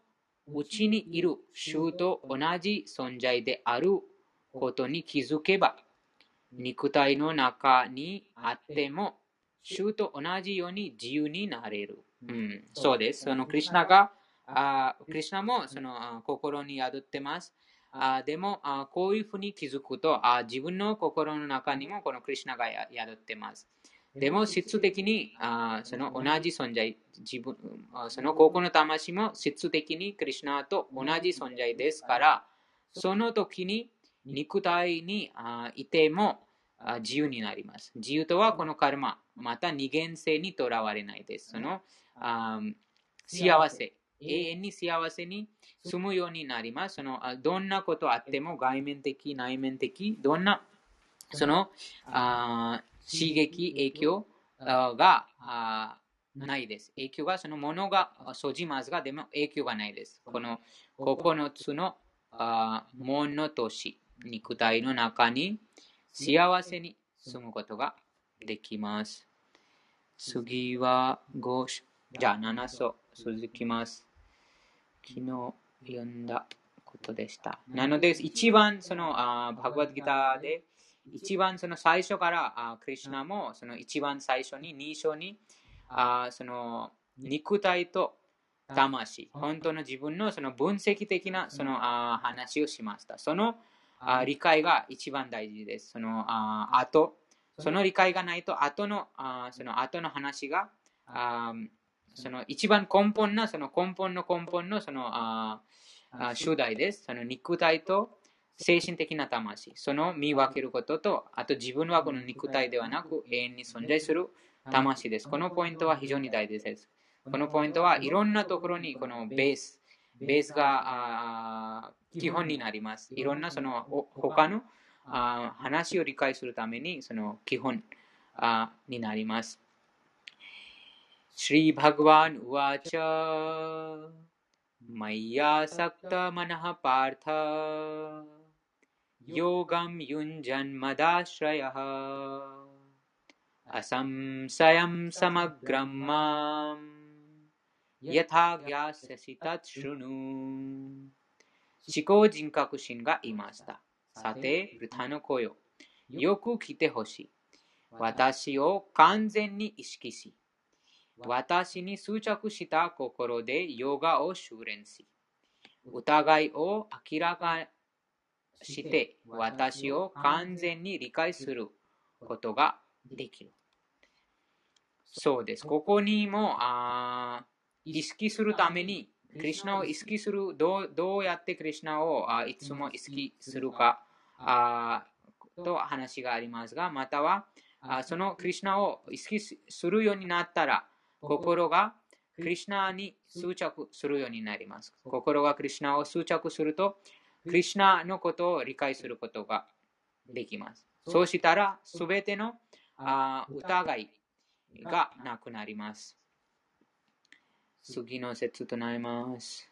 A: 内にいる衆と同じ存在であることに気づけば、肉体の中にあっても、衆と同じように自由になれる。うん、そうです。そのクリュナが、あクリュナもその心に宿ってます。あでもあ、こういうふうに気づくとあ、自分の心の中にもこのクリュナが宿ってます。でも、質的にあその同じ存在、自分その高校の魂も質的にクリュナと同じ存在ですから、その時に肉体にあいてもあ自由になります。自由とはこのカルマ、また二元性にとらわれないです。そのあ幸せ、永遠に幸せに住むようになります。そのどんなことあっても外面的、内面的、どんなそのあ刺激、影響がないです。影響がそのものが生じますが、でも影響がないです。この9つの門の都市、肉体の中に幸せに住むことができます。次は5、じゃあ7章続きます。昨日読んだことでした。なので、一番そのあバグワッドギターで一番その最初からあクリュナもその一番最初に2章にあその肉体と魂、本当の自分のその分析的なそのあ話をしました。そのあ理解が一番大事です。そのあ後、その理解がないと後のあその後の話があその一番根本な、その根本の根本のそのああ主題です。その肉体と精神的な魂。その見分けることと、あと自分はこの肉体ではなく永遠に存在する魂です。このポイントは非常に大事です。このポイントはいろんなところにこのベース、ベースが基本になります。いろんなその他の話を理解するためにその基本になります。श्रीभगवान् उवाच मय्यासक्तमनः पार्थ योगं युञ्जन्मदाश्रयः असंशयं समग्रं माम् यथा ज्ञास्यसि तत् शृणु 思考人格心がいました。さて、歌の声よ。よく来てほしい。私を完全に意識し、 私に執着した心でヨガを修練し、疑いを明らかして私を完全に理解することができる。そうです。ここにもあ意識するために、クリュナを意識する、どうどうやってクリュナをあいつも意識するかあと話がありますが、またはあそのクリュナを意識するようになったら、心がクリュナに執着するようになります。心がクリュナを執着すると、クリュナのことを理解することができます。そうしたら、すべてのあ疑いがなくなります。次の説となります。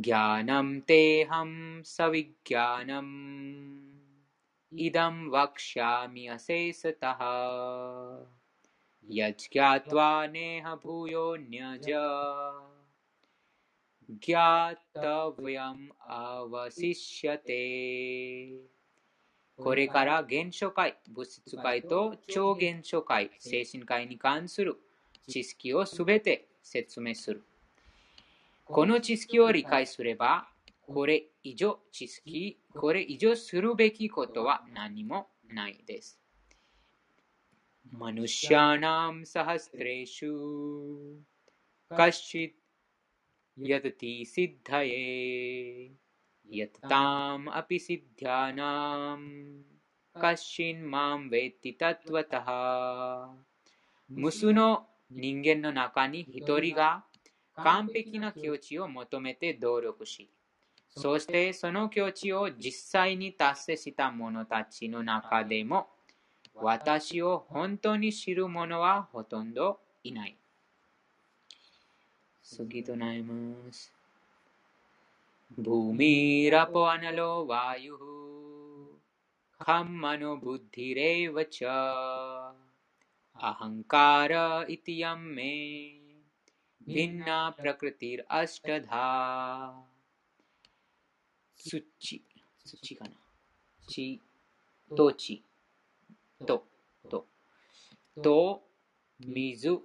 A: ज्ञानं तेऽहं सविज्ञानम् इदं वक्ष्यामि अशेषतः यज्ञात्वा नेह भूयोऽन्यज ज्ञातव्यम् अवशिष्यते これから原初界、物質界と超原初界、精神界に関する知識をすべて説明する。この知識を理解すれば、これ以上知識、これ以上するべきことは何もないです。 मनुष्याणां सहस्रेषु कश्चित् यतति सिद्धये यत्ताम् अपि सिद्ध्यानां कश्चिन् मां वेत्ति तत्त्वतः 無数の人間の中に一人が完璧な境地を求めて努力し、そしてその境地を実際に達成した者たちの中でも、 私を本当に知る者はほとんどいない。次となります。भूमिरपो अनलो वायुः खम्मनो बुद्धिरेव च अहङ्कार इति यं मे भिन्ना प्रकृतिरष्टधा 土、土かな。地と地 と、と、と、水、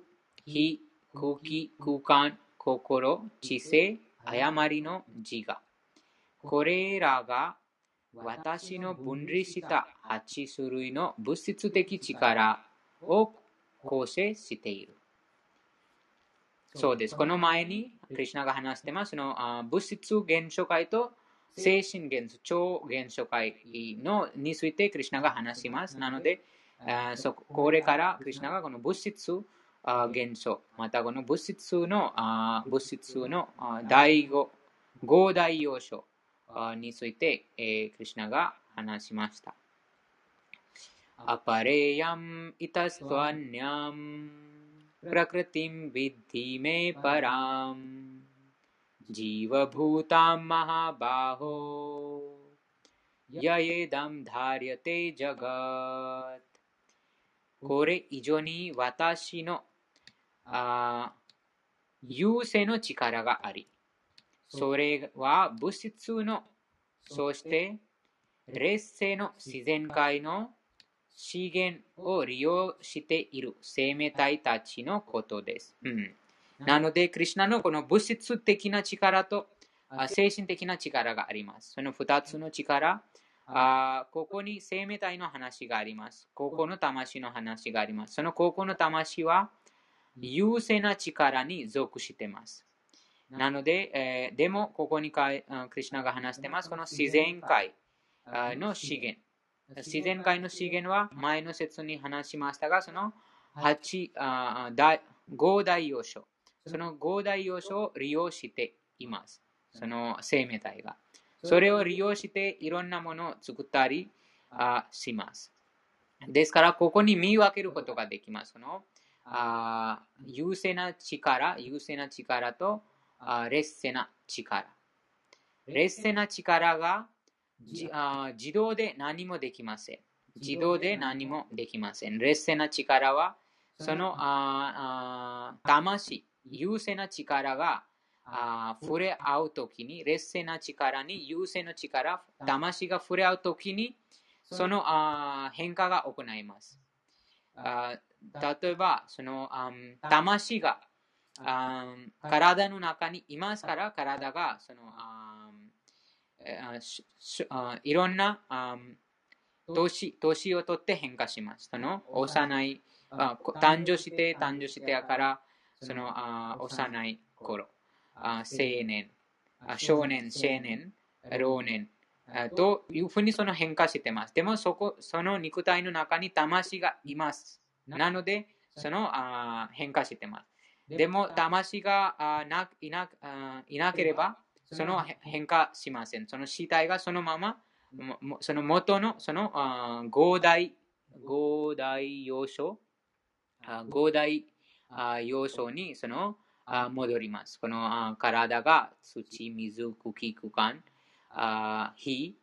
A: 火、空気、空間、心、知性、誤りの自我。これらが私の分離した8種類の物質的力を構成している。そうです。この前に、クリュナが話してます。その物質現象界と精神現象、超現象界のについてクリュナが話します。なので、そこれからクリュナがこの物質現象、またこの物質の物質の第五、五大要素について、クリュナが話しました。अपरेयम् इतस्त्वन्यम् प्रकृतिं विद्धि मे पराम् जीवभूतां महाबाहो ययेदं धार्यते जगत् これ以上に私のあ優勢の力があり、それは物質の、そして劣勢の自然界の資源を利用している生命体たちのことです。うん、 なので、クリュナのこの物質的な力と精神的な力があります。その2つの力、あここに生命体の話があります。ここの魂の話があります。そのここの魂は優勢な力に属しています。なので、えー、でもここにクリュナが話しています。この自然界の資源。自然界の資源は前の説に話しましたが、その8あ大5大要素。その5大要素を利用しています。その生命体が。それを利用していろんなものを作ったりあします。ですから、ここに見分けることができます。そのあ優勢な力、優勢な力とあ劣勢な力。劣勢？な力があ自動で何もできません。自動で何もできません。劣勢な力は、そのああ魂、優勢な力があ触れ合うときに、劣勢な力に優勢な力、魂が触れ合うときに、そのあ変化が行います。あ例えば、そのあ魂があ体の中にいますから、体がそのあいろんな年年をとって変化します。その幼い誕生して誕生してからその幼い頃。青年。少年青年。老年。というふうにその変化してます。でもそこその肉体の中に魂がいます。なのでその変化してます。でも魂がいないなければその変化しません。その死体がそのまま、その元のその五大、五大要素、五大要素にその戻ります。この体が土、水、空気、空間、火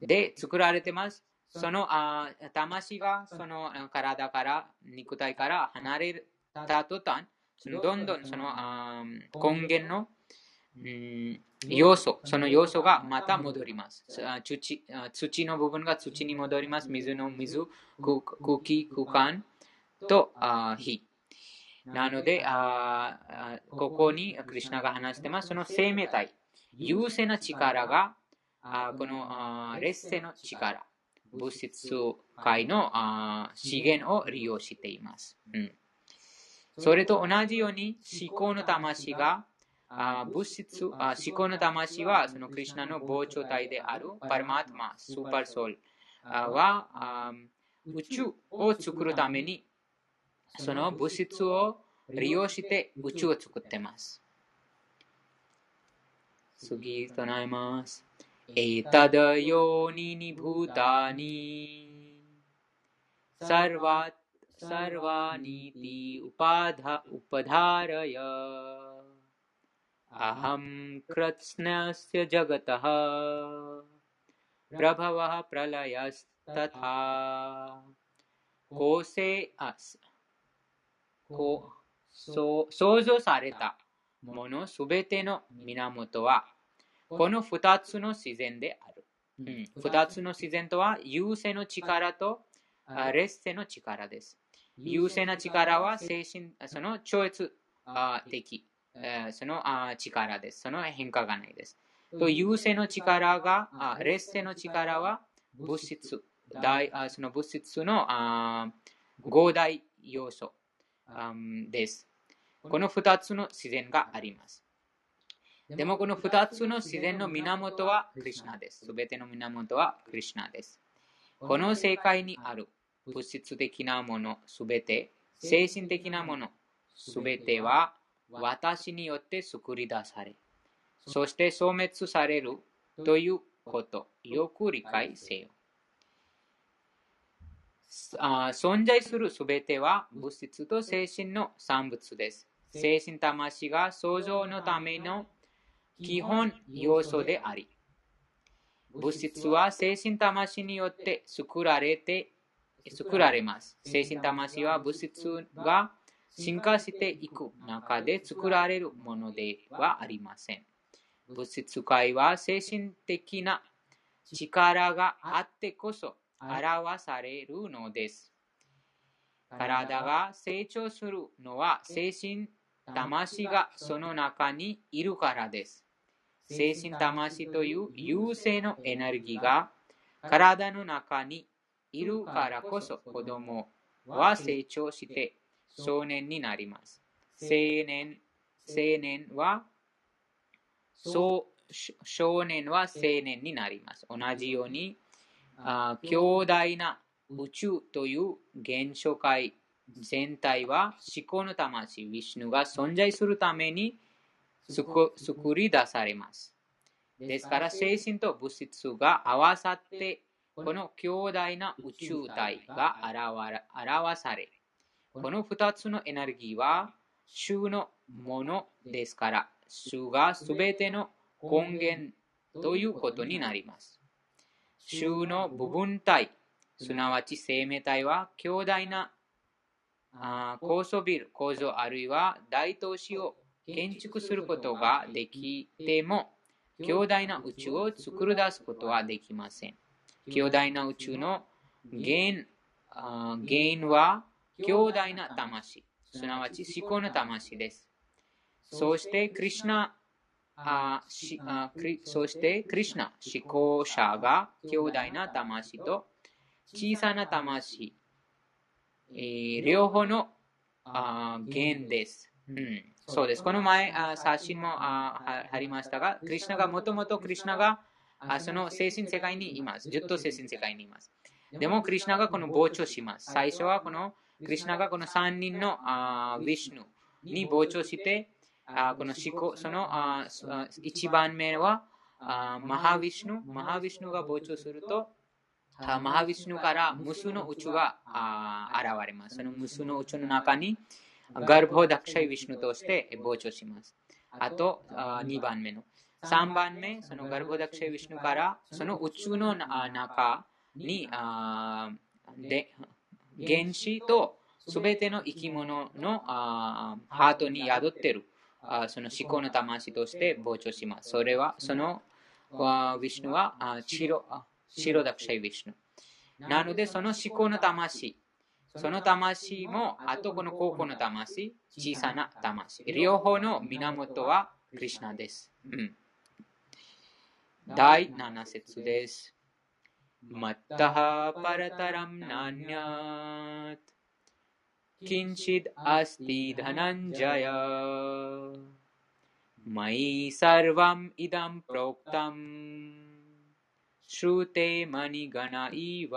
A: で作られてます。その魂がその体から、肉体から離れた途端、どんどんその根源の要素、その要素がまた戻ります。土土の部分が土に戻ります。水の水、空気、空間と火。なので、ここにクリュナが話してます。その生命体、優勢な力がこの劣勢の力、物質界のあ資源を利用しています。うん、それと同じように思考の魂があ物質あ思考の魂はそのクリュナの膨張体であるパルマートマ、スーパーソウル。あはあ宇宙を作るためにその物質を利用して宇宙を作っています。次となります。エタダヨニニブータニサルワサルワニティウパダウパダラヤアハムクラツナスヤジャガタハプラバワこう創造されたものすべての源はこの二つの自然である。うん、二つの自然とは優勢の力とあ劣勢の力です。優勢な力は精神、その超越あ的えーそのあ力です。その変化がないです。と優勢の力が、あ劣勢の力は物質、その物質のあ五大要素です。この二つの自然があります。でもこの二つの自然の源はクリュナです。すべての源はクリュナです。この世界にある物質的なものすべて、精神的なものすべては私によって作り出され、そして消滅されるということ、よく理解せよ。あ存在するすべては物質と精神の産物です。精神魂が創造のための基本要素であり、物質は精神魂によって作られて、作られます。精神魂は物質が進化していく中で作られるものではありません。物質界は精神的な力があってこそ表されるのです。体が成長するのは精神魂がその中にいるからです。精神魂という優勢のエネルギーが体の中にいるからこそ子供は成長して少年になります。青年青年は少年は青年になります。同じようにあ強大な宇宙という現象界全体は思考の魂、ウィシュヌが存在するために作作り出されます。ですから、精神と物質が合わさって、この強大な宇宙体が表され、この2つのエネルギーは主のものですから、主がすべての根源ということになります。主の部分体、すなわち生命体は強大なあ高層ビル、構造あるいは大都市を建築することができても、強大な宇宙を作り出すことはできません。強大な宇宙の原因は強大な魂、すなわち思考の魂です。そして、クリシナあしあそして、クリシナ、思考者が強大な魂と小さな魂、えー両方のあ源です。うん、そうです。この前、あ写真もあありましたが、クリシナがもともとクリシナがあその精神世界にいます。ずっと精神世界にいます。でも、クリシナがこの膨張します。最初はこのクリシナがこの3人のあヴィシュヌに膨張して、あこの思考、そのあ1番目はあマハヴィシュヌ。マハヴィシュヌが膨張すると、あマハヴィシュヌから無数の宇宙があ現れます。その無数の宇宙の中にガルボダクシャイヴィシュヌとして膨張します。あとあ2番目の。3番目、そのガルボダクシャイヴィシュヌからその宇宙のあ中にあで原子とすべての生き物のあハートに宿っているあその思考の魂として膨張します。それは、そのヴィシュヌはシロシロダクシャイウィシュヌ。なので、その思考の魂、その魂も、あとこの高校の魂、小さな魂。両方の源はクリュナです。うん、第7節です。マッタハパラタラムナニャー किञ्चिद् अस्ति धनञ्जय मयि सर्वम् इदं प्रोक्तम् श्रुते मणिगण इव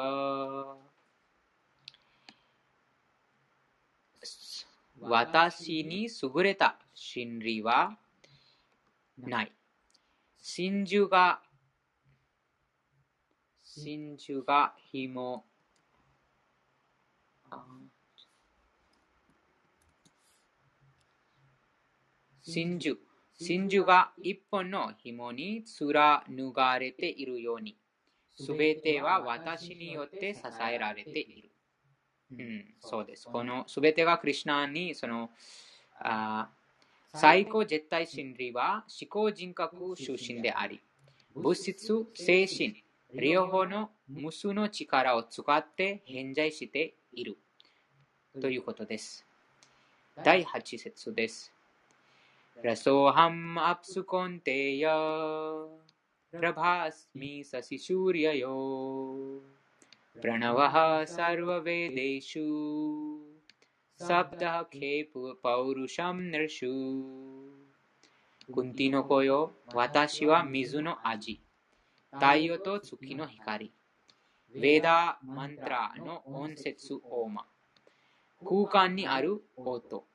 A: 私に優れた真理はない。真珠が、真珠が紐、 真珠、真珠が一本の紐に貫がれているように、すべては私によって支えられている。うん、そうです。このすべてがクリュナにそのあ最高絶対真理は思考人格出身であり、物質、精神、両方の無数の力を使って偏在しているということです。第8節です。रसोऽहम् अप्सु कौन्तेय प्रभास्मि शशिसूर्ययो प्रणवः सर्ववेदेषु। शब्दः पौरुषं नृषु। कुन्तिनो कोयो वाताशिवा मिजुनो आजी। ताइयो तो सुखिनो हिकारी। वेदा मंत्रा नो ओन सेत्सु ओमा। कूकान्नि आरु ओतो।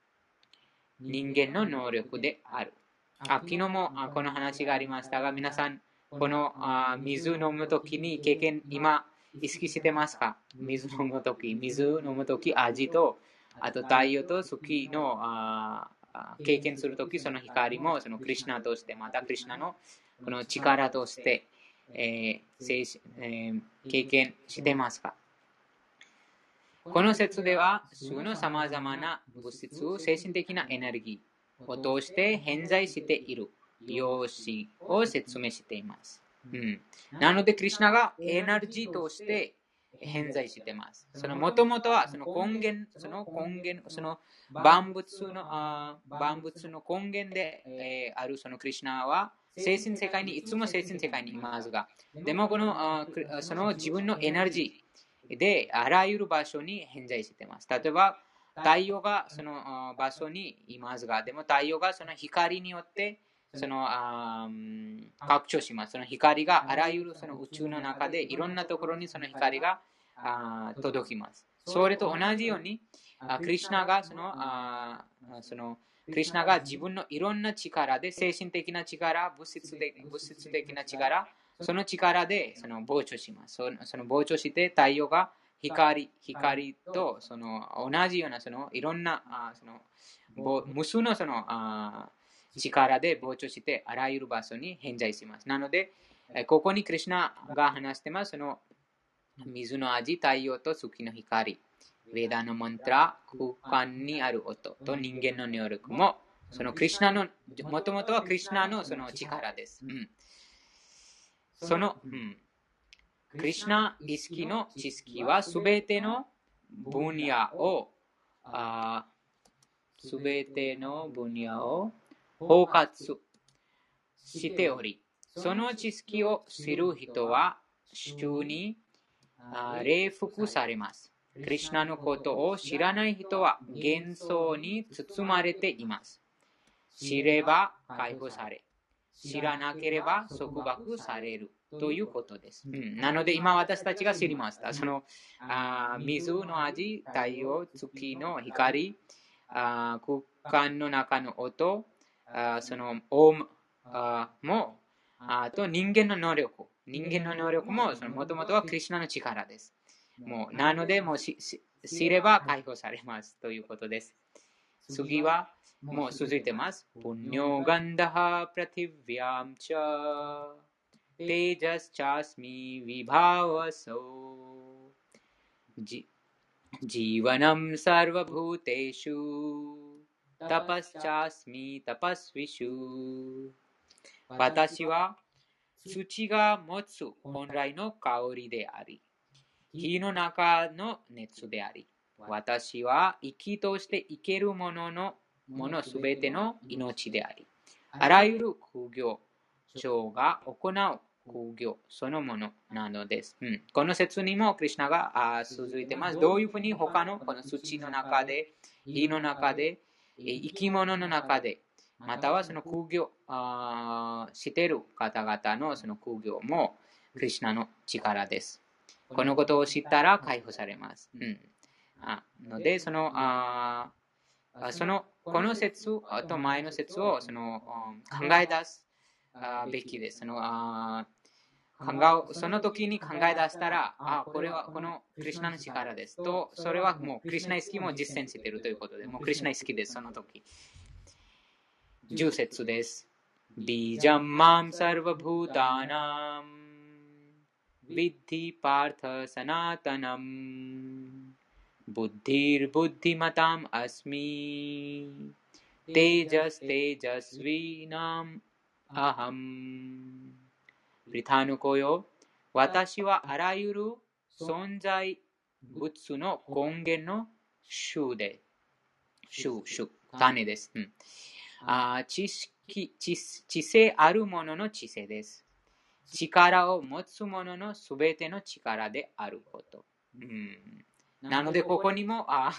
A: 人間の能力である。あ昨日もこの話がありましたが、皆さん、このあ水飲むときに経験、今、意識してますか？水飲むとき、水飲むとき、味と、あと太陽と月のあ経験するとき、その光もそのクリュナとして、またクリュナのこの力として、えーえー、経験してますか？この説では、すぐのさまざまな物質を精神的なエネルギーを通して偏在している様子を説明しています。うん、なので、クリュナがエネルギーとして偏在しています。そのもともとはその根源、その根源、その万物のあ万物の根源で、えー、あるそのクリュナは精神世界にいつも精神世界にいますが、でもこのあその自分のエネルギーであらゆる場所に偏在しています。例えば、太陽がその場所にいますが、でも太陽がその光によってそのあ拡張します。その光があらゆるその宇宙の中でいろんなところにその光があ届きます。それと同じように、あクリュナがそのあそのクリュナが自分のいろんな力で精神的な力、物質的物質的な力、その力でその膨張します。そのその膨張して太陽が光光とその同じようなそのいろんなあその無数のそのあ力で膨張してあらゆる場所に偏在します。なので、ここにクリュナが話してます。その水の味、太陽と月の光、ウェダのマントラ、空間にある音と人間の能力も、そのクリュナの、もともとはクリュナのその力です。うん、その、うん、クリュナ意識の知識はすべての分野を、すべての分野を包括しており、その知識を知る人は主に礼服されます。クリュナのことを知らない人は幻想に包まれています。知れば解放され、知らなければ束縛されるということです。うん、なので今私たちが知りました。そのあ水の味、太陽、月の光、あ空間の中の音、あそのオムあもあと人間の能力。人間の能力ももともとはクリュナの力です。もうなのでもう知れば解放されます。ということです。次はもう続いてます。 puṇyo gandhaḥ pṛthivyāṁ ca tejaś cāsmi vibhāvasau jīvanaṁ sarva-bhūteṣu tapaś cā smi tapasviṣu 私は土が持つ本来の香りであり、火の中の熱であり、私は生きとして生けるもののものすべての命であり、あらゆる苦行、長が行う工業そのものなのです。うん、この説にもクリュナがあ続いてます。どういうふうに他のこの土の中で、火の中で、生き物の中で、またはその空業あしている方々のその空業もクリュナの力です。このことを知ったら解放されます。うん、あので、そのあそのこの説と前の説をその考え出すべきです。そのあ考えその時に考え出したら、あ、これはこのクリュナの力です。と、それはもうクリュナ意識も実践しているということで、もうクリュナ意識です、その時。10節です。ビジャンマンサルバブータナムビッディパータサナタナムブッディルブッディマタムアスミテージャステージャスウィナムアハムプリタヌコよ私はあらゆる存在物の根源の種で、種、種、種です。うん、あ知識知、知性あるものの知性です。力を持つもののすべての力であること。うんなので、ここにもあ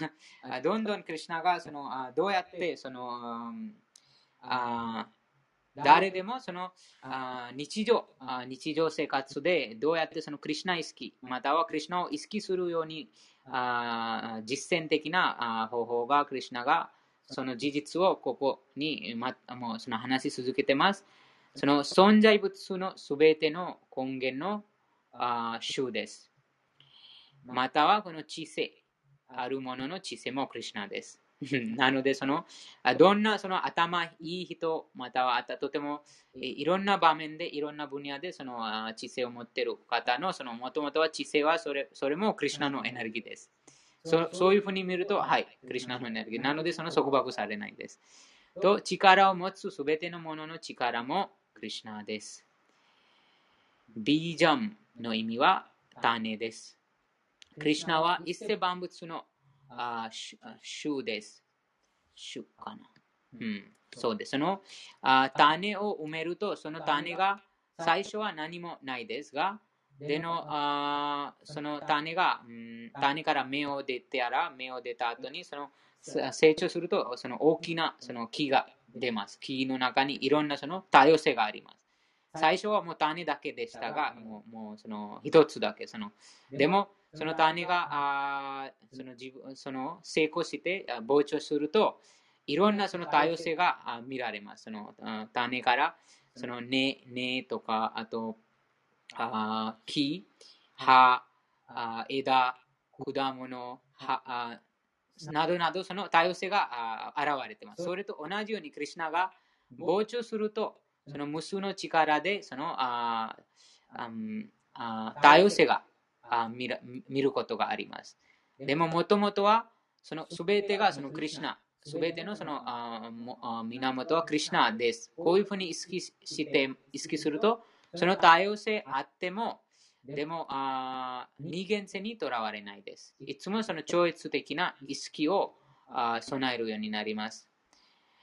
A: どんどんクリュナがそのあどうやってそのあ誰でもそのあ日常あ日常生活でどうやってそのクリュナ意識またはクリュナを意識するようにあ実践的なあ方法がクリュナがその事実をここに、ま、もうその話し続けてます。その存在物のすべての根源のあ種です。またはこの知性、あるものの知性もクリュナです。なので、その、どんなその頭いい人、またはとてもいろんな場面で、いろんな分野でその知性を持っている方の、そのもともとは知性はそれそれもクリュナのエネルギーです。そそういうふうに見ると、はい、クリュナのエネルギー。なので、その束縛されないです。と、力を持つすべてのものの力もクリュナです。ビージャムの意味は種です。クリュナは一世万物のあ種です。種かな。うん、そうです。そのあ種を埋めると、その種が最初は何もないですが、でのあその種が、うん、種から芽を出てやら、芽を出た後にその成長すると、その大きなその木が出ます。木の中にいろんなその多様性があります。最初はもう種だけでしたが、もうもうその一つだけ。そのでも、その種があその自分その成功して膨張すると、いろんなその多様性が見られます。その種からその根根とか、あとあ木、葉、あ枝、果物、葉などなどその多様性が現れています。それと同じように、クリュナが膨張すると、その無数の力でそのああ多様性があ見る見ることがあります。でも、もともとは、そのすべてがそのクリュナ、すべてのそのあ源はクリュナです。こういうふうに意識して意識すると、その多様性あっても、でもあ二元性にとらわれないです。いつもその超越的な意識をあ備えるようになります。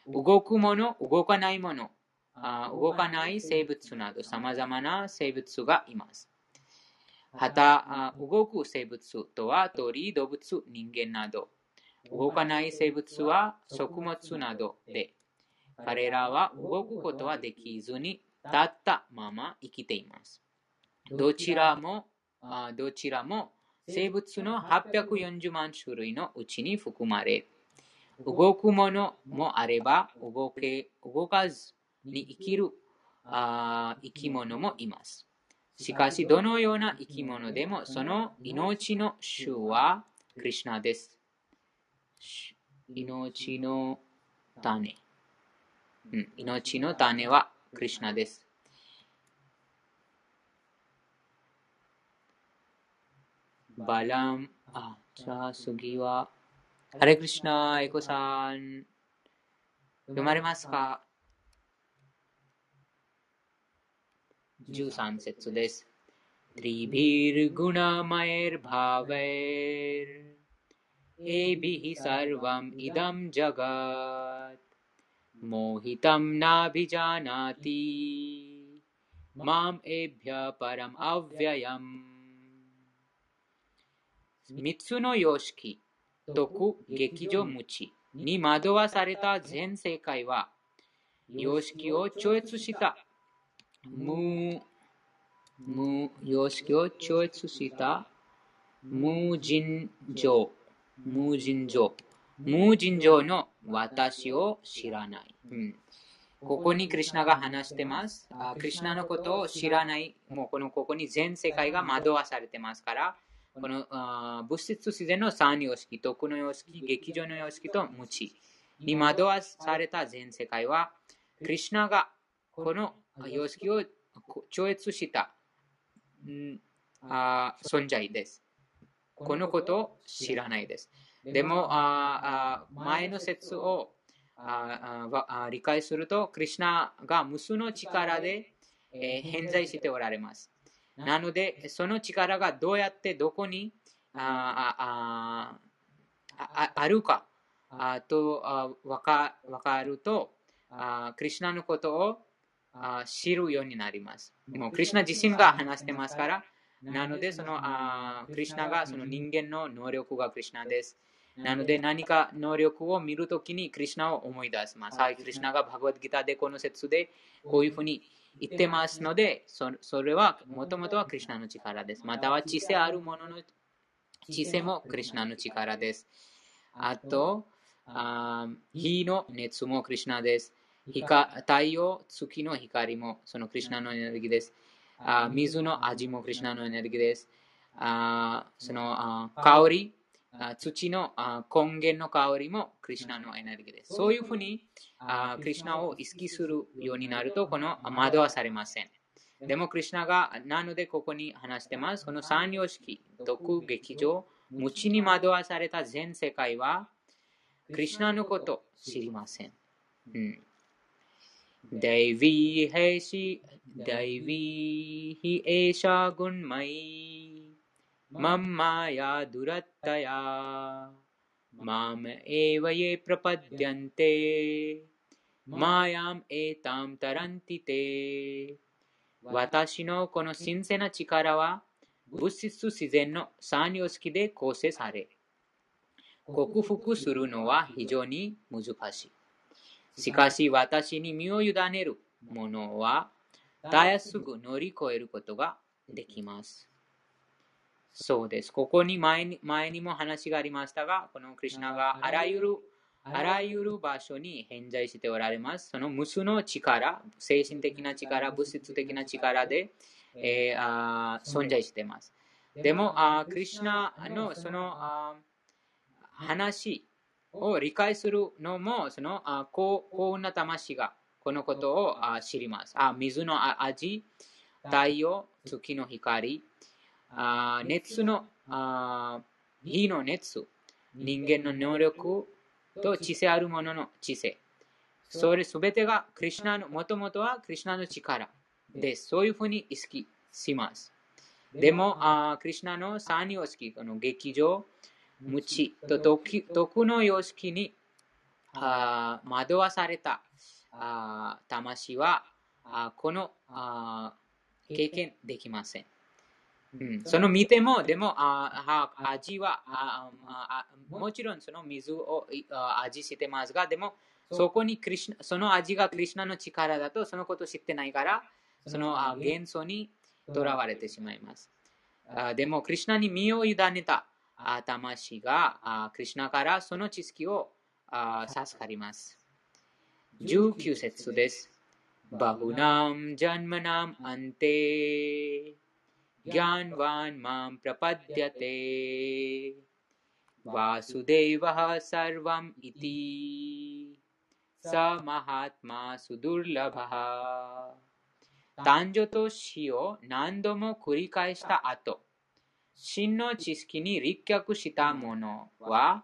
A: 動くもの、動かないもの、あ動かない生物など様々な生物がいます。はた、動く生物とは鳥、動物、人間など。動かない生物は食物などで、彼らは動くことはできずに、立ったまま生きています。どちらも、どちらも生物の840万種類のうちに含まれ、動くものもあれば動け動かずに生きるあ生き物もいます。しかし、どのような生き物でも、その命の主はクリュナです。命の種。うん、命の種はクリュナです。バラン、あ、じゃあ次は、ハレクリシナ、エコさん、読まれますか？Jews answered. So there's त्रिभिर्गुणमयैर्भावैर् एभिः सर्वम् इदं जगत् मोहितं नाभिजानाति माम् एभ्य परम अव्ययम मित्सुनो योशि तोकु गेकिजो मुची नी माधवा सारेता जेन से कैवा योशकिओ चोयत्सुशिता 無、無、様式を超越した無人情、無人情、無人情の私を知らない。うんここにクリュナが話してます。あクリュナのことを知らない、もうこのここに全世界が惑わされてますから、このあ物質自然の三様式、徳の様式、劇場の様式と無知に惑わされた全世界は、クリュナがこの様式を超越した、ん、あ存在です。このことを知らないです。でも、あ前の説をあ理解すると、クリュナが無数の力で、え偏在しておられます。なので、その力がどうやってどこにあああるかあと分かかるとあ、クリュナのことをあ知るようになります。もうクリュナ自身が話してますから、なので、そのあクリュナがその人間の能力がクリュナです。なので何か能力を見るときにクリュナを思い出します。はい、クリュナがバグワッドギターでこの説でこういうふうに言ってますので、それはもともとはクリュナの力です。または知性あるものの知性もクリュナの力です。あと、あ火の熱もクリュナです。太陽、月の光もそのクリュナのエネルギーです。あ水の味もクリュナのエネルギーです。あそのあ香り、あ土の根源の香りもクリュナのエネルギーです。そういうふうにあクリュナを意識するようになると、この惑わされません。でも、クリュナがなのでここに話してます。この三様式、毒、劇場、無知に惑わされた全世界は、クリュナのこと知りません。うん、दैवी है शी दैवी हि एषा गुण्मयी मम माया दुरत्तया माम एव ये प्रपद्यन्ते मायाम एताम तरन्ति ते 私のこの神聖な力は物質自然の三様式で構成され、克服するのは非常に難しい。 しかし私に身を委ねる者は、たやすぐ乗り越えることができます。そうです。ここに前に前にも話がありましたが、このクリュナがあらゆるあらゆる場所に偏在しておられます。その無数の力、精神的な力、物質的な力で、えー、あ存在しています。でも、あクリュナのそのあ話を理解するのも、そのあ幸運な魂がこのことをあ知ります。あ水の味、太陽、月の光、あ熱のあ火の熱、人間の能力と知性あるものの知性。それすべてがクリュナの、もともとはクリュナの力です。そういうふうに意識します。でも、あクリュナの三様式、この劇場、無知と徳の様式にあ惑わされたあ魂はあこのあ経験できません。うん、その見ても、でもあ味はああもちろんその水をあ味してますが、でもそこにクリシその味がクリュナの力だとそのこと知ってないから、そのあ元素にとらわれてしまいます。あでも、クリュナに身を委ねた魂がクリュナからその知識を授かります。19節です。バグナム、ジャンマナム、アンテ、ギャンワンマン、プラパディテ、ワスデイヴァサルワム、イティ、サマハトマ、スドゥルラバハ。男女と死を何度も繰り返した後、真の知識に立脚した者は、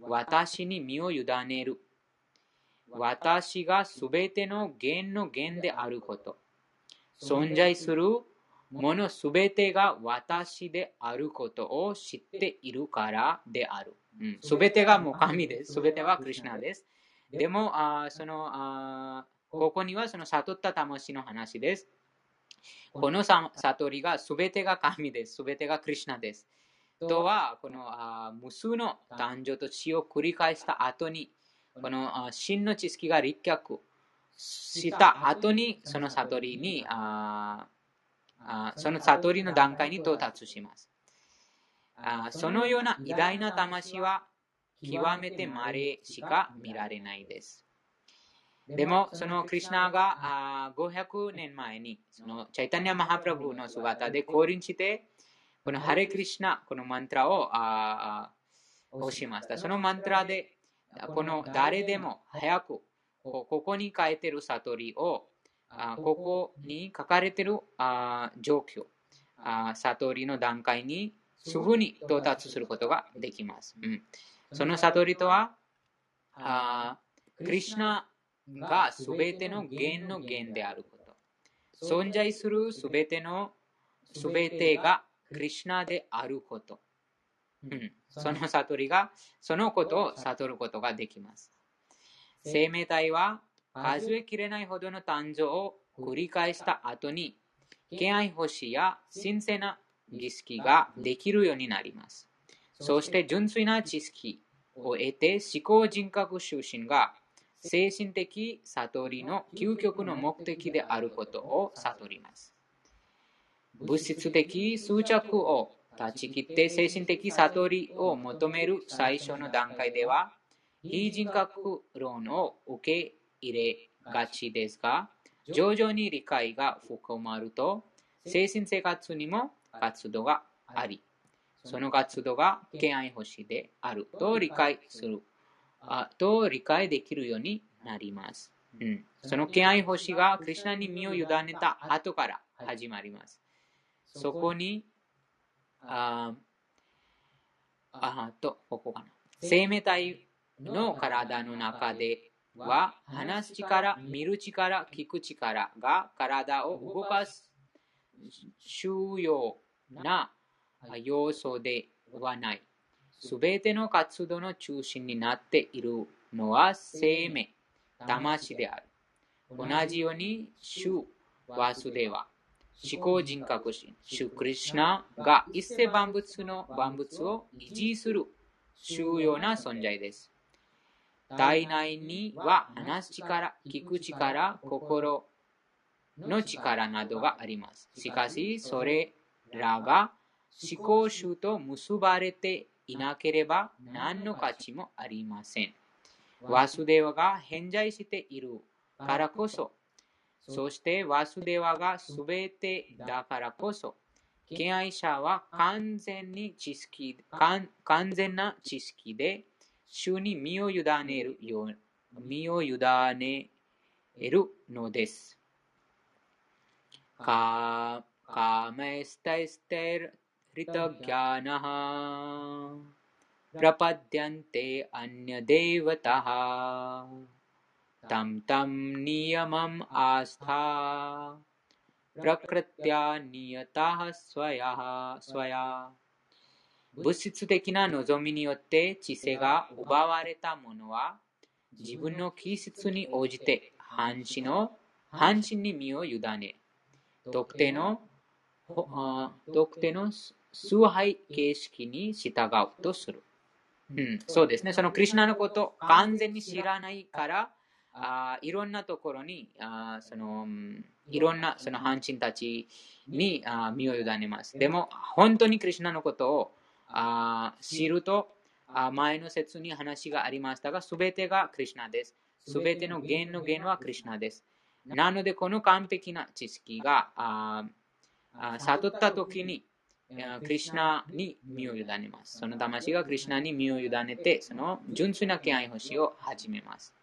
A: 私に身を委ねる。私がすべての源の源であること。存在するものすべてが私であることを知っているからである。す、う、べ、ん、てがもう神です。すべてはクリュナです。でも、あそのあここにはその悟った魂の話です。この悟りが全てが神です。全てがクリュナです。とは、このあ無数の誕生と死を繰り返した後に、この真の知識が立脚した後に、その悟りにああ、その悟りの段階に到達します。あそのような偉大な魂は極めて稀しか見られないです。でも、そのクリュナが500年前に、そのチャイタニア・マハプラブの姿で降臨して、このハレクリシナ、このマントラを押しました。そのマントラで、この誰でも早く、ここに書いてる悟りを、ここに書かれてる状況、悟りの段階にすぐに到達することができます。うん、その悟りとは、クリシナがすべての源の源であること。存在するすべてのすべてがクリュナであること。うん、その悟りが、そのことを悟ることができます。生命体は数えきれないほどの誕生を繰り返した後に、敬愛星や神聖な儀式ができるようになります。そして純粋な知識を得て思考人格出身が精神的悟りの究極の目的であることを悟ります。物質的執着を断ち切って精神的悟りを求める最初の段階では、非人格論を受け入れがちですが、徐々に理解が深まると、精神生活にも活動があり、その活動が敬愛星であると理解すると理解できるようになります。うん、その敬愛星がクリュナに身を委ねた後から始まります。そこに、ああと、ここかな。生命体の体の中では、話す力、見る力、聞く力が体を動かす重要な要素ではない。すべての活動の中心になっているのは生命、魂である。同じように、主ワスデワ、思考人格心、主クリシナが一切万物の万物を維持する重要な存在です。体内には話す力、聞く力、心の力などがあります。しかし、それらが思考集と結ばれていなければ何の価値もありません。ワスデワが偏在しているからこそ、そしてワスデワが全てだからこそ、敬愛者は完全に知識完全な知識で、主に身を委ねるよう身を委ねるのです。カーメスタイステル कृतज्ञानः प्रपद्यन्ते अन्यदेवतः तं तं नियमम् आस्था प्रकृत्या नियतः स्वयः स्वया 物質的な望みによって知性が奪われた者は自分の気質に応じて半身の半身に身を委ね特定の特定の 崇拝形式に従うとする。うん、そうですね。そのクリュナのこと完全に知らないから、あいろんなところにあそのいろんなその半身たちにあ身を委ねます。でも本当にクリュナのことをあ知るとあ前の説に話がありましたが、すべてがクリュナです。すべての源の源はクリュナです。なので、この完璧な知識がああ悟ったときに、クリュナに身を委ねます。その魂がクリュナに身を委ねて、その純粋な気配星を始めます。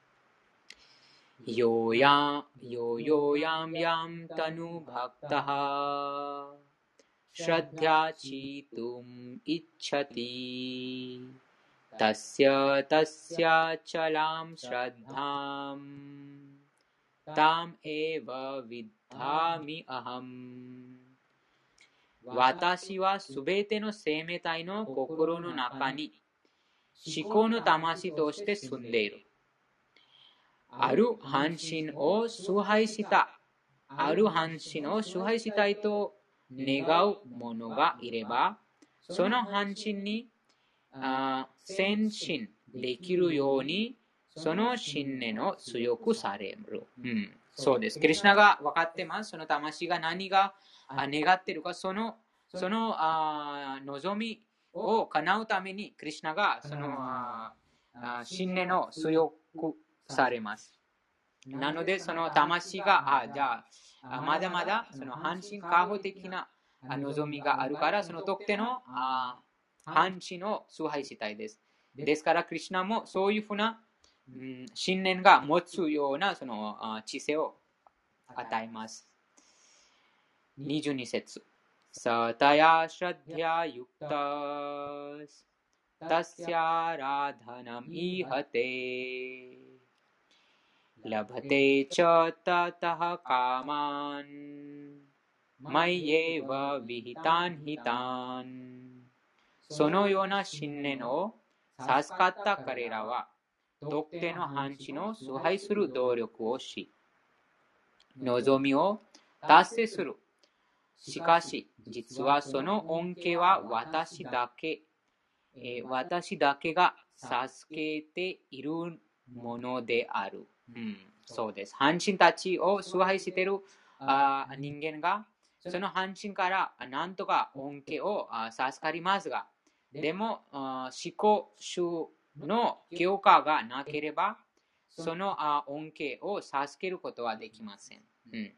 A: よや、よよやんやんたぬばくたは、しゃっやちとむいちゃて、たすやたすやちゃらんしゃったん、たんえばびったみあはん。私はすべての生命体の心の中に思考の魂として住んでいる。ある半身を崇拝したある藩士の支配したいと願う者がいれば、その藩士に先進できるように、その信念を強くされる。うん、そうです。クリュナが分かってます。その魂が何が願っているか、そのそのあ望みを叶うために、クリュナがそのあ信念を強くされます。なので、その魂が、あじゃあ、まだまだその半身過保的な望みがあるから、その特定のあ半身を崇拝したいです。ですから、クリュナもそういうふうな、うん、信念が持つようなその知性を与えます。22節。サタヤシャディアユクタス。タシャラダナミハテ。ラバテチャタタハカマン。
B: マイエ
A: ヴァビヒタンヒタン。そのような信念を授かった彼らは特定の範地の崇拝する努力をし望みを達成する。しかし、実はその恩恵は私だけ、えー、私だけが授けているものである。うん、そうです。半身たちを崇拝しているあ人間が、その半身から何とか恩恵を授かりますが、でも、思考主の強化がなければ、その恩恵を授けることはできません。うん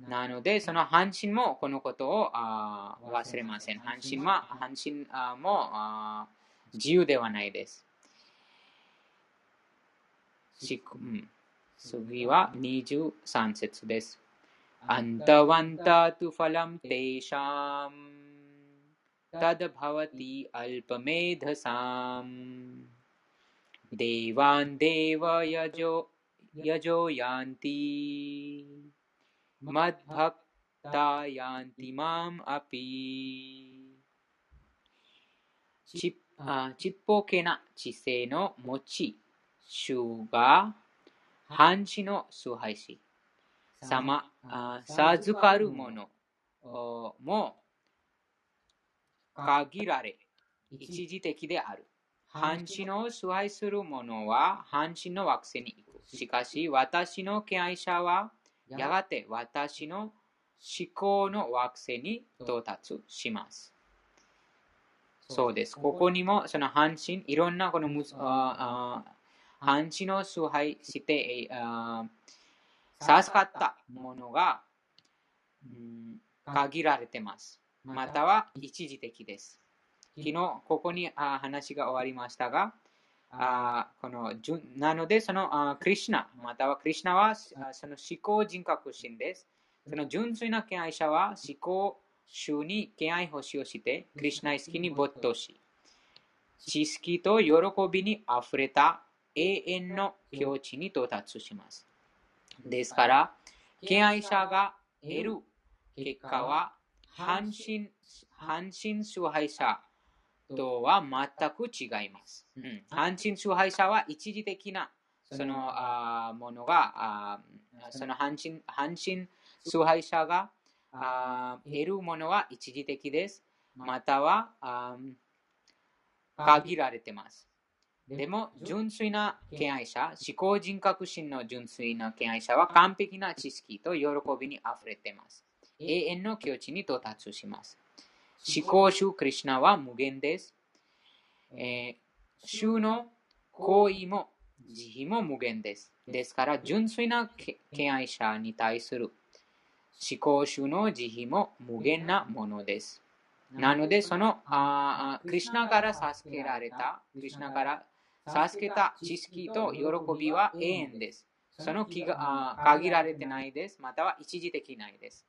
A: なので、その半身もこのことをあ忘れません。半身は半身もあ自由ではないです。うん、次は23節です。アンタワンタトゥファラムテシャム タダバワティアルパメダサムデーワンデーワヤジョヤジョヤンティ मद्भक्तायान्ति माम् अपि ちあちっぽけな知性の持ち主が半地の崇拝し様授かるものも 限られ一時。的である。半地の。崇拝する者は半地の惑星に行く。しかし私の敬愛者はやがて。私の思考の惑星に到達します。そう。です。ここ。にもその半身、いろんなこの半身を崇拝して授かったものが、うん、限られてます。または一時的です。昨日ここに話が終わりましたが、あこのなので、そのあクリシナ、またはクリシナはその思考人格心です。その純粋な敬愛者は思考主に敬愛星をして、クリシナ意識に没頭し、知識と喜びにあふれた永遠の境地に到達します。ですから、敬愛者が得る結果は、半身、半身崇拝者とは全く違います。うん、半身崇拝者は一時的なそのあものがあその半身半身崇拝者があ得るものは一時的です。またはあ限られています。でも、純粋な敬愛者、思考人格心の純粋な敬愛者は完璧な知識と喜びにあふれています。永遠の境地に到達します。思考主クリュナは無限です。えー、主の行為も慈悲も無限です。ですから、純粋な敬愛者に対する思考主の慈悲も無限なものです。なので、そのあクリュナから授けられた、クリュナから授けた知識と喜びは永遠です。その気が限られてないです。または一時的ないです。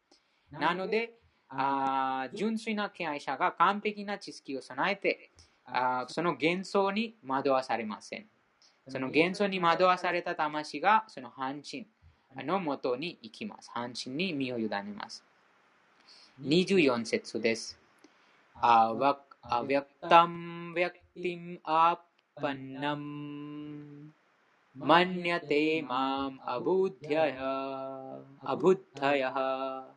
A: なので、あ純粋な敬愛者が完璧な知識を備えて、あその幻想に惑わされません。その幻想に惑わされた魂がその半身のもとに行きます。半身に身を委ねます。24節です。あわあヴわクタムヴィクティムアッパナムマニャテマムアブッダヤアブッダヤ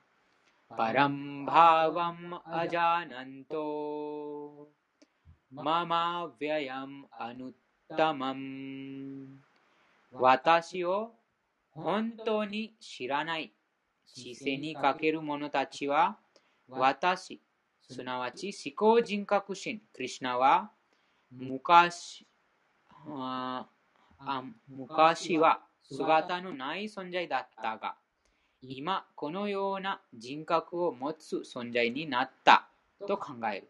A: परं भावम् अजानन्तो ममाव्ययम् अनुत्तमम् 私を本当に知らない姿勢にかける者たちは私、すなわち思考人格心、クリシナは昔あ昔は姿のない存在だったが、 今このような人格を持つ存在になったと考える。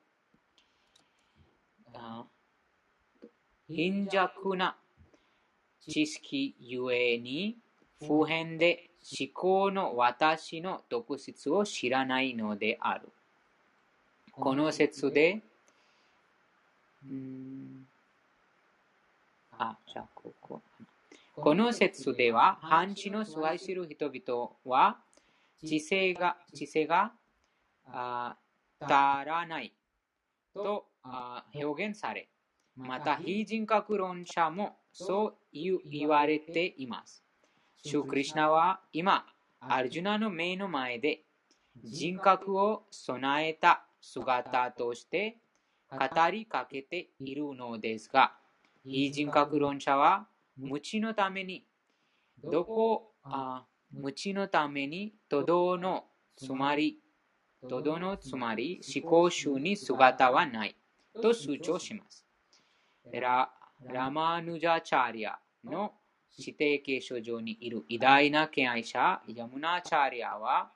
A: 貧弱な知識ゆえに普遍で思考の私の特質を知らないのである。この説で、うんあ、じゃあここ。この説では、半地の崇拝する人々は、知性が、知性があ足らないとあ表現され、また非人格論者もそう言われています。シュークリシナは今、アルジュナの目の前で人格を備えた姿として語りかけているのですが、非人格論者は無知のために、どこ、あ無知のために、とどのつまり、とどのつまり、思考集に姿はない。と主張します。ララマヌジャチャリアの指定継承上にいる偉大な敬愛者、ヤムナチャリアは、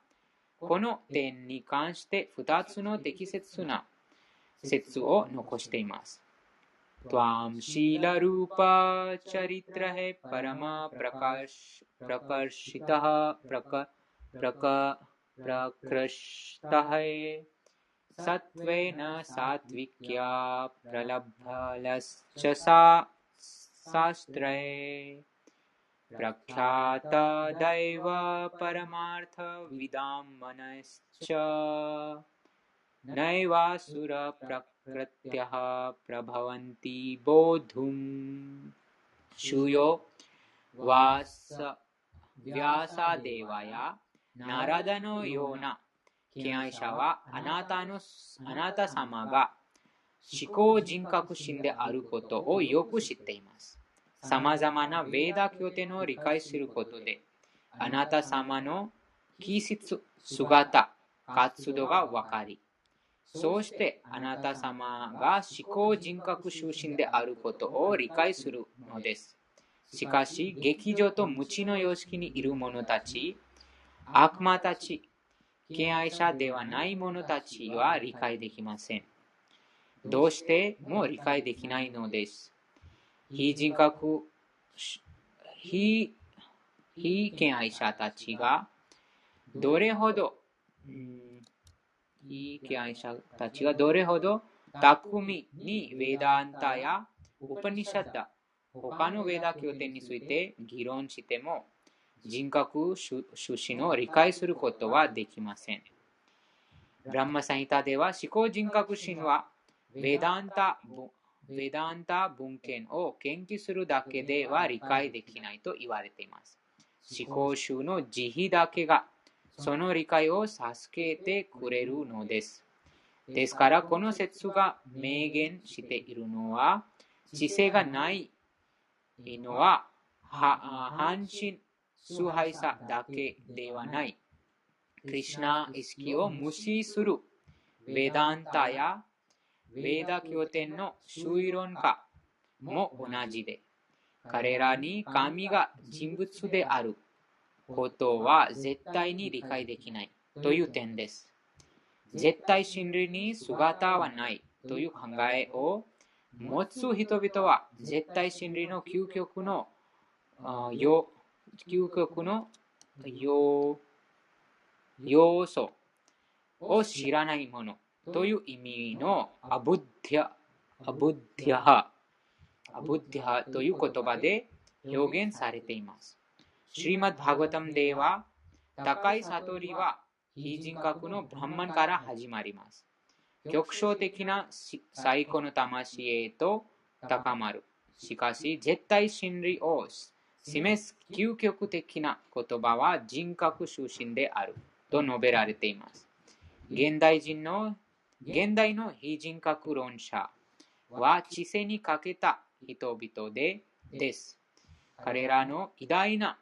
A: この点に関して2つの適切な説を残しています。त्वां शीलरूपचरित्रः परमा प्रकाश, प्रकर्षितः, प्रक प्रक, प्रकृष्टः सत्त्वेन सात्विक्या प्रलभलश्च सा शास्त्रे प्रख्यातदैव परमार्थविदां मनश्च। नैवासुरप्रकृत्यः प्रभवन्ति बोधुम् शूयो वास व्यासादेवाय ナラダのような敬愛者はあなたのあなた様が思考人格心であることをよく知っています。さまざまなヴェーダ経典を理解することで、あなた様の気質、姿、活動がわかり、 そうしてあなた様が思考人格出身であることを理解するのです。しかし、劇場と無知の様式にいる者たち、悪魔たち、敬愛者ではない者たちは理解できません。どうしても理解できないのです。非人格、非、非権愛者たちが、どれほど、うん、非権愛者たちがどれほど巧みにウェダンタやウパニシャッダ、他のウェダ経典について議論しても、人格趣旨の理解することはできません。ブランマサイタでは思考人格心はウェダンタヴェダンタ文献を研究するだけでは理解できないと言われています。思考集の慈悲だけがその理解を助けてくれるのです。ですから、この説が明言しているのは、知性がないのは、半身崇拝者だけではない。クリュナ意識を無視するヴェダンタやヴェーダ経典の推論家も同じで、彼らに神が人物であることは絶対に理解できないという点です。絶対真理に姿はないという考えを持つ人々は絶対真理の究極の究極の要素を知らないものという意味のアブディア、アブディア、アブディアという言葉で表現されています。シリマッバーガタムでは、高い悟りは非人格のブランマンから始まります。局所的な最高の魂へと高まる。しかし、絶対真理を示す究極的な言葉は人格出身であると述べられています。現代人の現代の非人格論者は知性にかけた人々でです。彼らの偉大な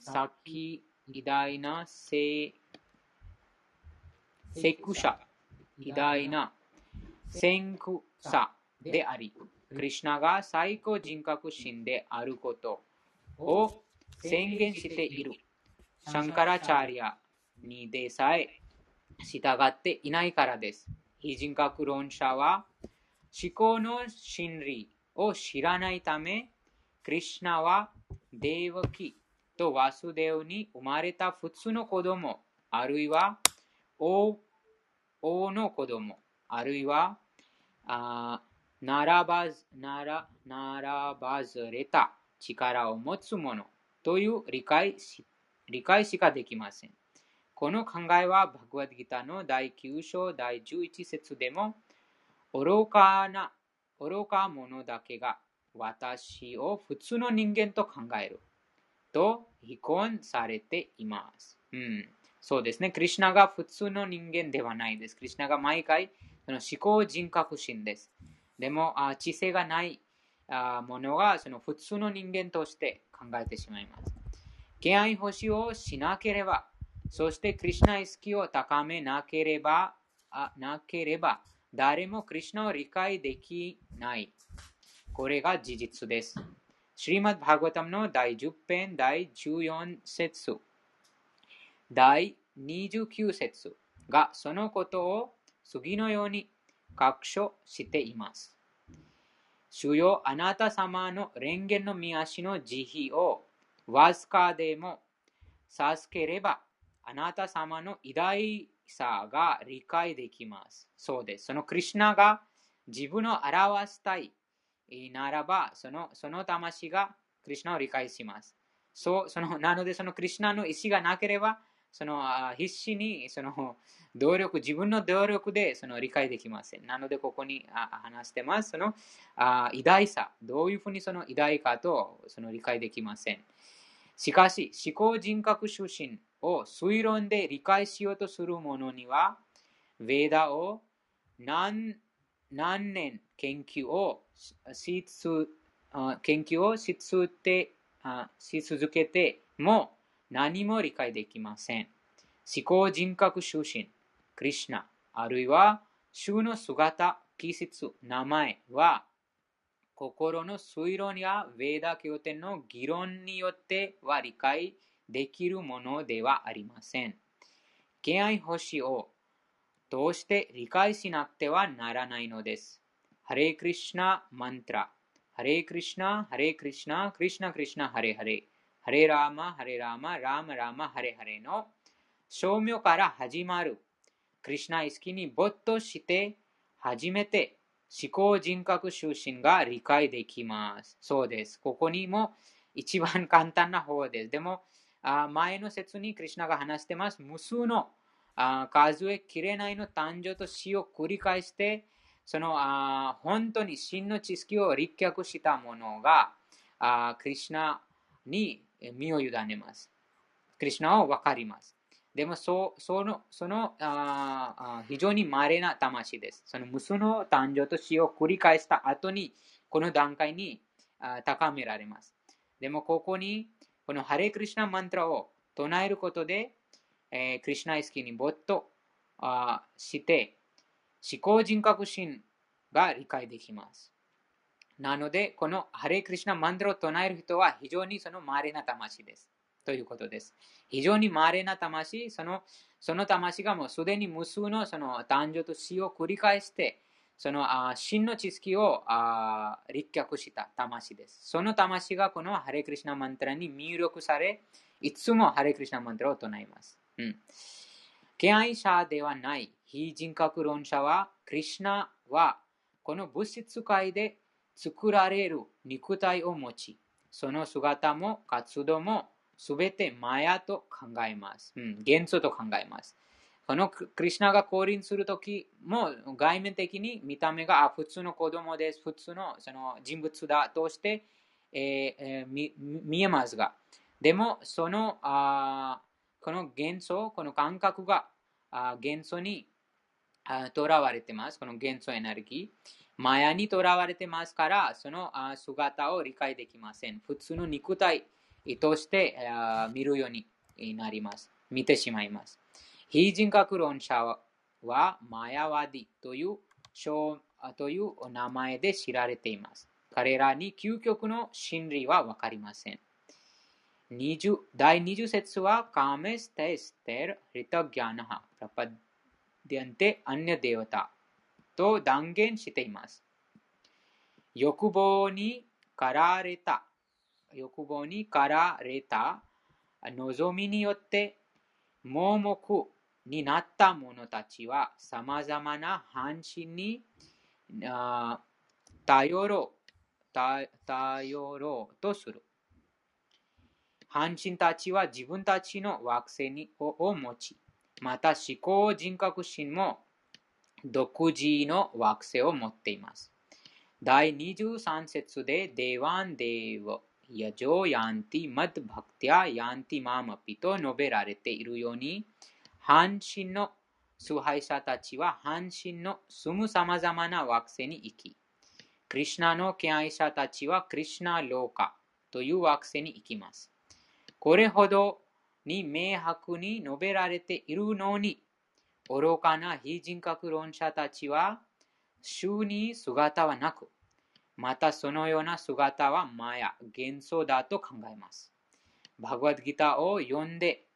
A: 先、偉大な聖セク者、偉大な先駆者であり、クリシナが最高人格心であることを宣言している。シャンカラチャリアにでさえ従っていないからです。非人格論者は思考の真理を知らないため、クリシナはデーヴキとワスデウに生まれた普通の子供、あるいは王王の子供、あるいはあならばならならばずれた力を持つ者という理解し理解しかできません。この考えはバグワッドギターの第9章第11節でも愚かな愚か者だけが私を普通の人間と考えると非婚されています。うん、そうですね。クリュナが普通の人間ではないです。クリュナが毎回その思考人格心です。でも、あ知性がないあものがその普通の人間として考えてしまいます。敬愛欲しをしなければ、そしてクリュナ意識を高めなければ、あなければ、誰もクリュナを理解できない。これが事実です。シリマッバーガタムの第10編第14節第29節がそのことを次のように確証しています。主よあなた様の蓮華の見足の慈悲をわずかでも授ければあなた様の偉大さが理解できます。そうです。そのクリュナが自分を表したいならば、そのその魂がクリュナを理解します。そうそのなので、そのクリュナの意思がなければ、その必死にその努力、自分の努力でその理解できません。なので、ここに話してます。その偉大さ、どういうふうにその偉大かとその理解できません。しかし、思考人格出身を推論で理解しようとする者には、ヴェーダを何何年研究をし研究をし続けし続けても何も理解できません。思考人格出身、クリシナ、あるいは主の姿、気質、名前は心の推論やヴェーダ経典の議論によっては理解できるものではありません。敬愛星を通して理解しなくてはならないのです。ハレクリシナマントラ。ハレクリシナ、ハレクリシナ、クリシナクリシナ、ハレハレ。ハレラーマ、ハレラーマ、ラーマラーマ、ハレハレの正明から始まるクリシナ意識に没頭して初めて思考人格出身が理解できます。そうです。ここにも一番簡単な方です。でも、前の説にクリシナが話してます。無数の数えきれないの誕生と死を繰り返して、そのあ本当に真の知識を立脚したものがクリシナに身を委ねます。クリシナは分かります。でもそそのそのあ非常に稀な魂です。その無数の誕生と死を繰り返した後に、この段階にあ高められます。でもここに、このハレクリシナマントラを唱えることで、えー、クリシナ意識に没頭あして、思考人格心が理解できます。なので、このハレクリシナマントラを唱える人は非常にその稀な魂です。ということです。非常に稀な魂、そのその魂がもうすでに無数のその誕生と死を繰り返して、そのあ真の知識をあ立脚した魂です。その魂がこのハレクリシナマントラに入力され、いつもハレクリシナマントラを唱えます。うん。敬愛者ではない非人格論者は、クリシナはこの物質界で作られる肉体を持ち、その姿も活動もすべてマヤと考えます。うん、元素と考えます。このクリュナが降臨するときも外面的に見た目があ普通の子供です、普通のその人物だとしてえー、見見えますが、でも、そのあこの元素、この感覚があ元素にとらわれてます。この元素エネルギー。マヤにとらわれてますから、その姿を理解できません。普通の肉体として見るようになります。見てしまいます。非人格論者はマヤワディというという名前で知られています。彼らに究極の真理はわかりません。20第20節はカメステステルリタギャナハディアンテアニャデータと断言しています。欲望に駆られた、欲望に駆られた望みによって盲目になった者たちは様々な半身に頼ろう、頼ろうとする。半身たちは自分たちの惑星にを持ち、また思考人格心も独自の惑星を持っています。第23節で devān deva-yajo yānti mad-bhaktā yānti mām api と述べられているように、半神の崇拝者たちは半神の住む様々な惑星に行き、クリシナの敬愛者たちはクリシナローカという惑星に行きます。これほどに明白に述べられているのに、愚かな非人格論者たちは、衆に姿はなく、またそのような姿はマヤ、幻想だと考えます。バグワッドギターを読んで、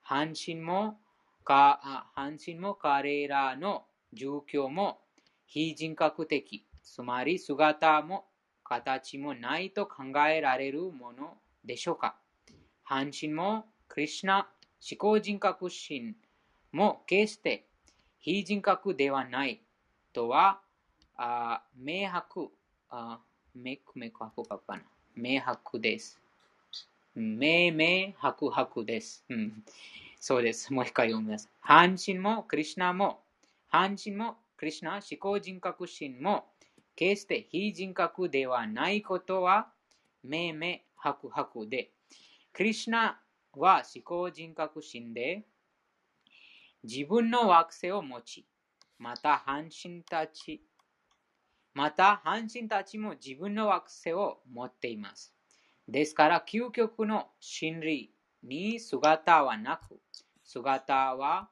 A: 半身もか半身も彼らの状況も非人格的、つまり姿も形もないと考えられるものでしょうか半身もクリシナ思考人格心も決して非人格ではないとは、あ明白、あめくめく白かな。明白です。明明白白です。うん、そうです。もう一回読みます。半身もクリシナも、半身もクリシナ思考人格心も、決して非人格ではないことは、明明白白で、クリシナは思考人格心で、自分の惑星を持ち、また半身たち、また半身たちも自分の惑星を持っています。ですから、究極の真理に姿はなく、姿は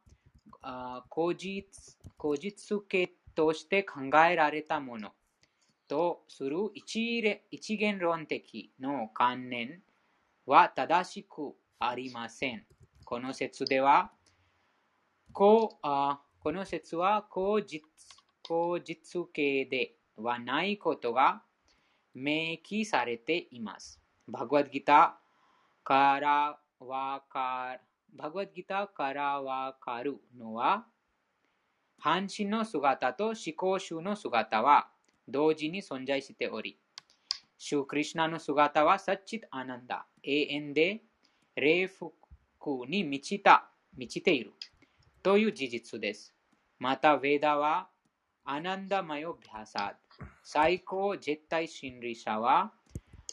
A: 口実口実形として考えられたものとする一一元論的の観念は正しくありません。この説では、こうあこの説は口実口実形ではないことが明記されています。バグワッドギターからわかる、バグワッドギターからわかるのは、半身の姿と思考集の姿は同時に存在しており、シュークリシナの姿はサッチッアナンダ、永遠で霊福に満ちた、満ちている。という事実です。また、ヴェーダは、アナンダマヨビハサー最高絶対真理者は、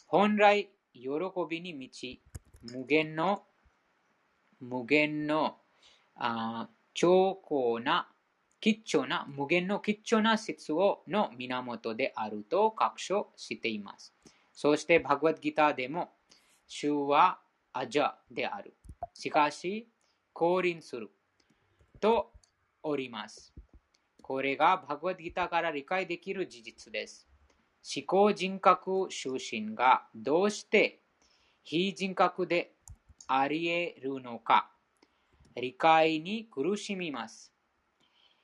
A: 本来喜びに満ち、無限の、無限の、あ超高な、吉祥な、無限の吉祥な説をの源であると確証しています。そして、バグワッドギターでも、主はアジャである。しかし、降臨する。とおります。これがバグワッドギターから理解できる事実です。思考人格出身がどうして非人格であり得るのか理解に苦しみます。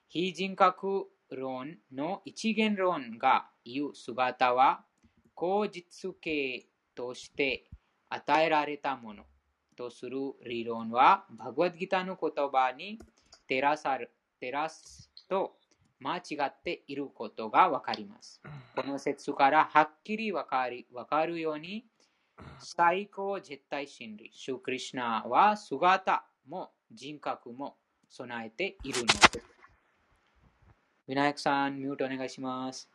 A: 非人格論の一元論が言う姿は口実形として与えられたものとする理論はバグワッドギターの言葉に照らさる照らすと間違っていることがわかります。この説からはっきりわかりわかるように、最高絶対真理、シュークリシナは姿も人格も備えているのです。ウィナヤクさん、ミュートお願いします。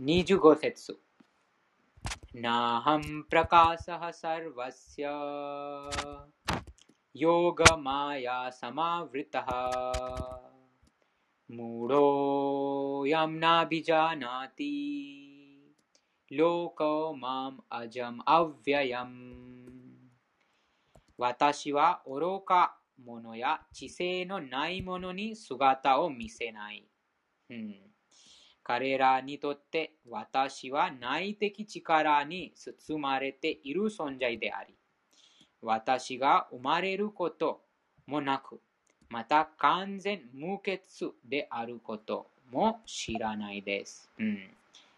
A: 25節。नाहं प्रकाशः सर्वस्य योगमाया समावृतः मूढोऽयं नाभिजानाति लोको माम् अजम् अव्ययम् 私は愚か者や知性のない者に姿を見せない。うん 彼らにとって私は内的力に包まれている存在であり、私が生まれることもなく、また完全無欠であることも知らないです。うん、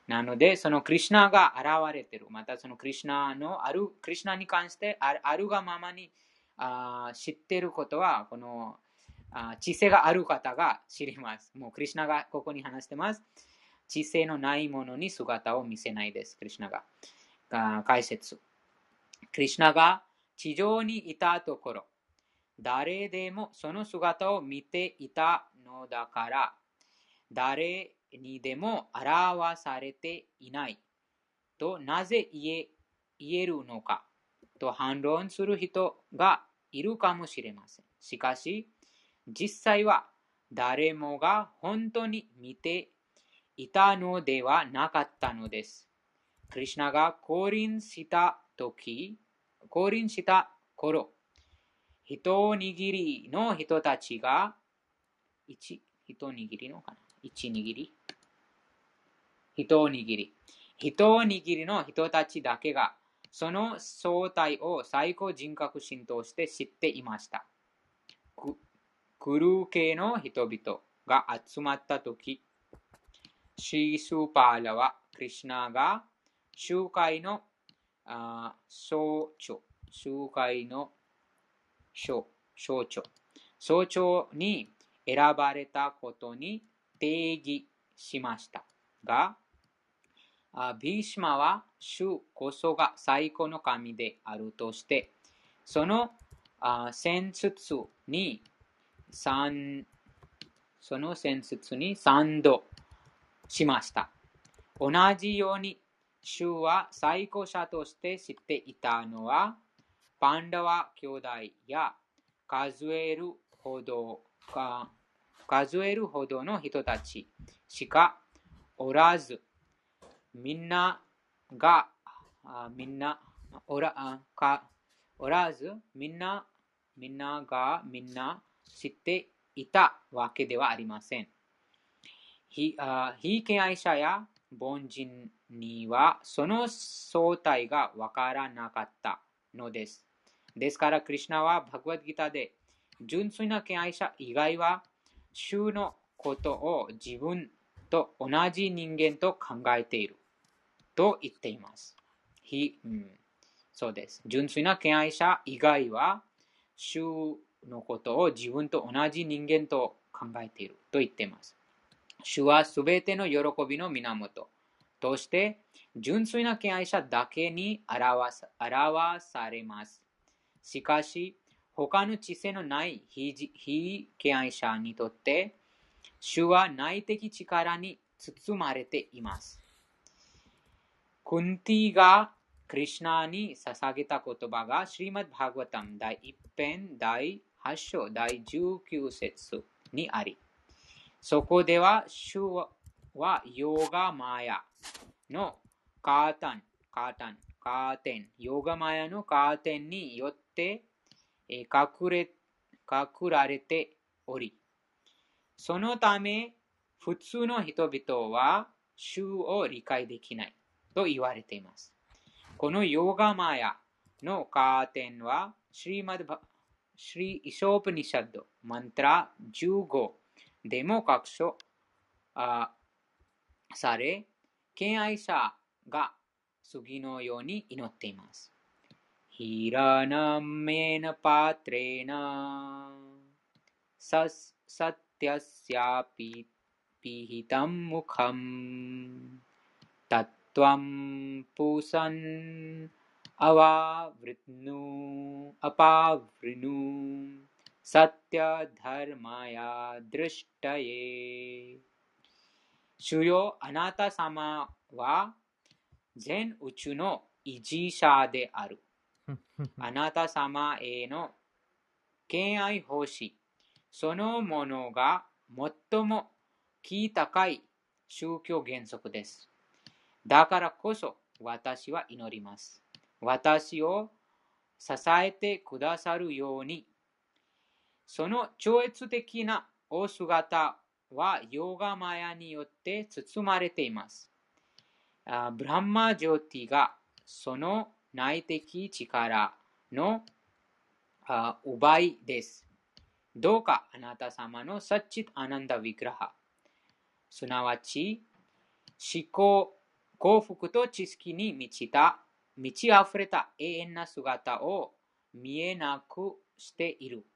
A: なので、そのクリュナが現れている、またそのクリュナのある、クリュナに関してあるがままにあ知っていることは、このあ知性がある方が知ります。もうクリュナがここに話してます。知性のないものに姿を見せないです。クリュナが。解説。クリュナが地上にいたところ、誰でもその姿を見ていたのだから、誰にでも表されていないとなぜ言え言えるのかと反論する人がいるかもしれません。しかし、実際は誰もが本当に見ていたのではなかったのです。クリュナが降臨した時、降臨した頃、一握りの人たちが、一、一握りのかな？一握り？一握り。一握りの人たちだけが、その正体を最高人格心として知っていました。クルー系の人々が集まったとき、シースーパーラはクリシナが集会のあ総長、集会の総長、総長に選ばれたことに定義しましたが、ビーシマは主こそが最高の神であるとして、そのあ戦術に三その戦術に3度しました。同じように、主は最高者として知っていたのは、パンダワ兄弟や数えるほどか数えるほどの人たちしかおらず、みんなが、みんなおらかおらず、みんな、みんながみんな知っていたわけではありません。非敬愛者や凡人にはその正体がわからなかったのです。ですから、クリュナはバグワッドギターで純粋な敬愛者以外は主のことを自分と同じ人間と考えていると言っています。非うん、そうです。純粋な敬愛者以外は主のことを自分と同じ人間と考えていると言っています。主はすべての喜びの源として、純粋な敬愛者だけに表されます。しかし、他の知性のない非敬愛者にとって、主は内的力に包まれています。クンティがクリシナに捧げた言葉が、シリマッバーガタム第1編第8章第19節にあり、そこでは、主はヨガマヤのカータン、カータン、カーテン、ヨガマヤのカーテンによって隠れ隠られており、そのため普通の人々は主を理解できないと言われています。このヨガマヤのカーテンは、シリマドシリイショープニシャッド、マントラ15でも確証され、敬愛者が次のように祈っています。ヒラナメナパトレナササティアシャピピヒタムムカムタトワムプサンアワヴリヌアパヴリヌサティア・ダルマヤ・ドゥシタエ主よあなた様は全宇宙の維持者である。あなた様への敬愛奉仕、そのものが最も気高い宗教原則です。だからこそ私は祈ります。私を支えてくださるように、その超越的なお姿はヨガマヤによって包まれています。ブランマジョーティがその内的力の奪いです。どうかあなた様のサッチッアナンダ・ヴィクラハ、すなわち思考、幸福と知識に満ちた、満ち溢れた永遠な姿を見えなくしている。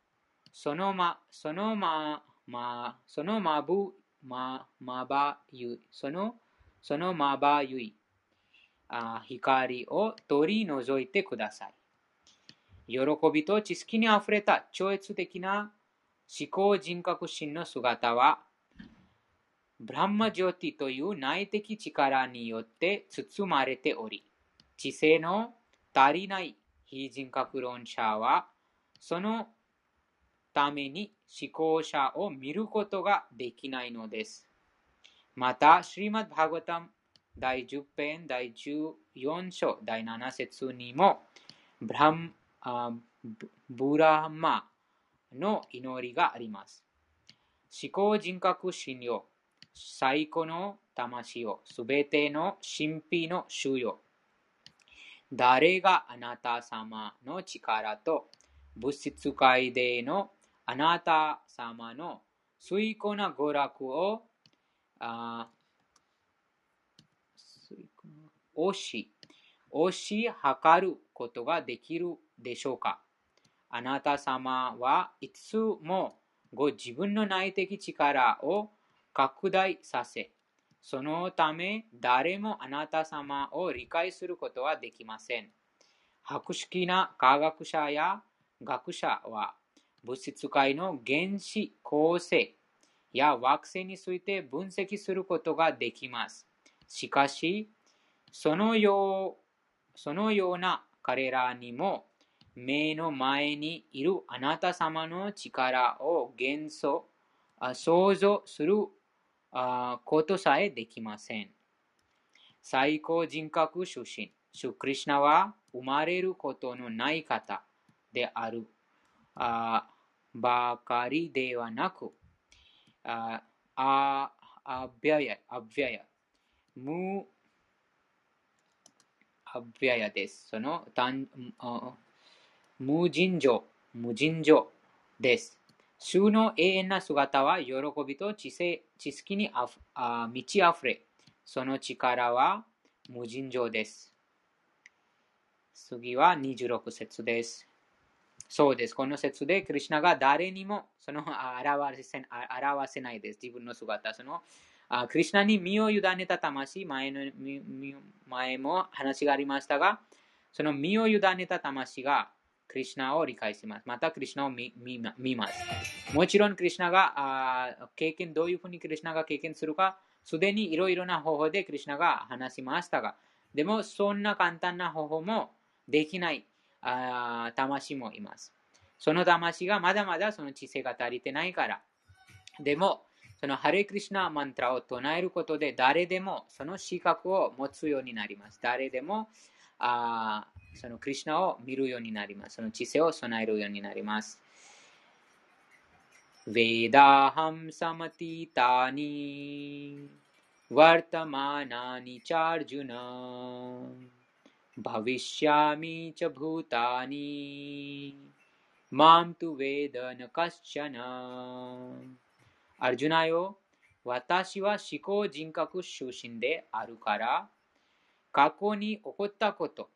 A: そのま、そのま、ま、そのまぶ、ま、まばゆい、その、そのまばゆい、あ光を取り除いてください。喜びと知識にあふれた超越的な思考人格心の姿は、ブランマジョーティという内的力によって包まれており、知性の足りない非人格論者は、そのために思考者を見ることができないのです。また、シリマッバーガタム第10編第14章第7節にも、ブランブラマの祈りがあります。思考人格心よ、最古の魂を、すべての神秘の主よ。誰があなた様の力と物質界でのあなた様の水庫な娯楽をあ押し、押し量ることができるでしょうか？あなた様はいつもご自分の内的力を拡大させ、そのため誰もあなた様を理解することはできません。博識な科学者や学者は物質界の原子構成や惑星について分析することができます。しかし、そのようそのような彼らにも目の前にいるあなた様の力を幻想、想像することさえできません。最高人格出身、シュクリシナは生まれることのない方であるあばかりではなく、ああびゃや、あびゃや、無、あびゃやです。その、無尽情、無尽情です。主の永遠な姿は喜びと知性知識にああ満ち溢れ、その力は無尽情です。次は26節です。そうです。この説で、クリュナが誰にもその表せ表せないです。自分の姿。そのクリュナに身を委ねた魂前の、前も話がありましたが、その身を委ねた魂がクリュナを理解します。また、クリュナを見見ます。もちろん、クリュナがあ経験、どういうふうにクリュナが経験するか、すでにいろいろな方法でクリュナが話しましたが、でも、そんな簡単な方法もできないあ魂もいます。その魂がまだまだその知性が足りてないから。でも、そのハレクリシナマントラを唱えることで誰でもその資格を持つようになります。誰でもあそのクリュナを見るようになります。その知性を備えるようになります。वेदाहं समतीतानि वर्तमानानि चार्जुन भविष्यामि च भूतानि मां तु वेद न कश्चन アルジュナよ私は思考人格出身であるから過去に起こったこと、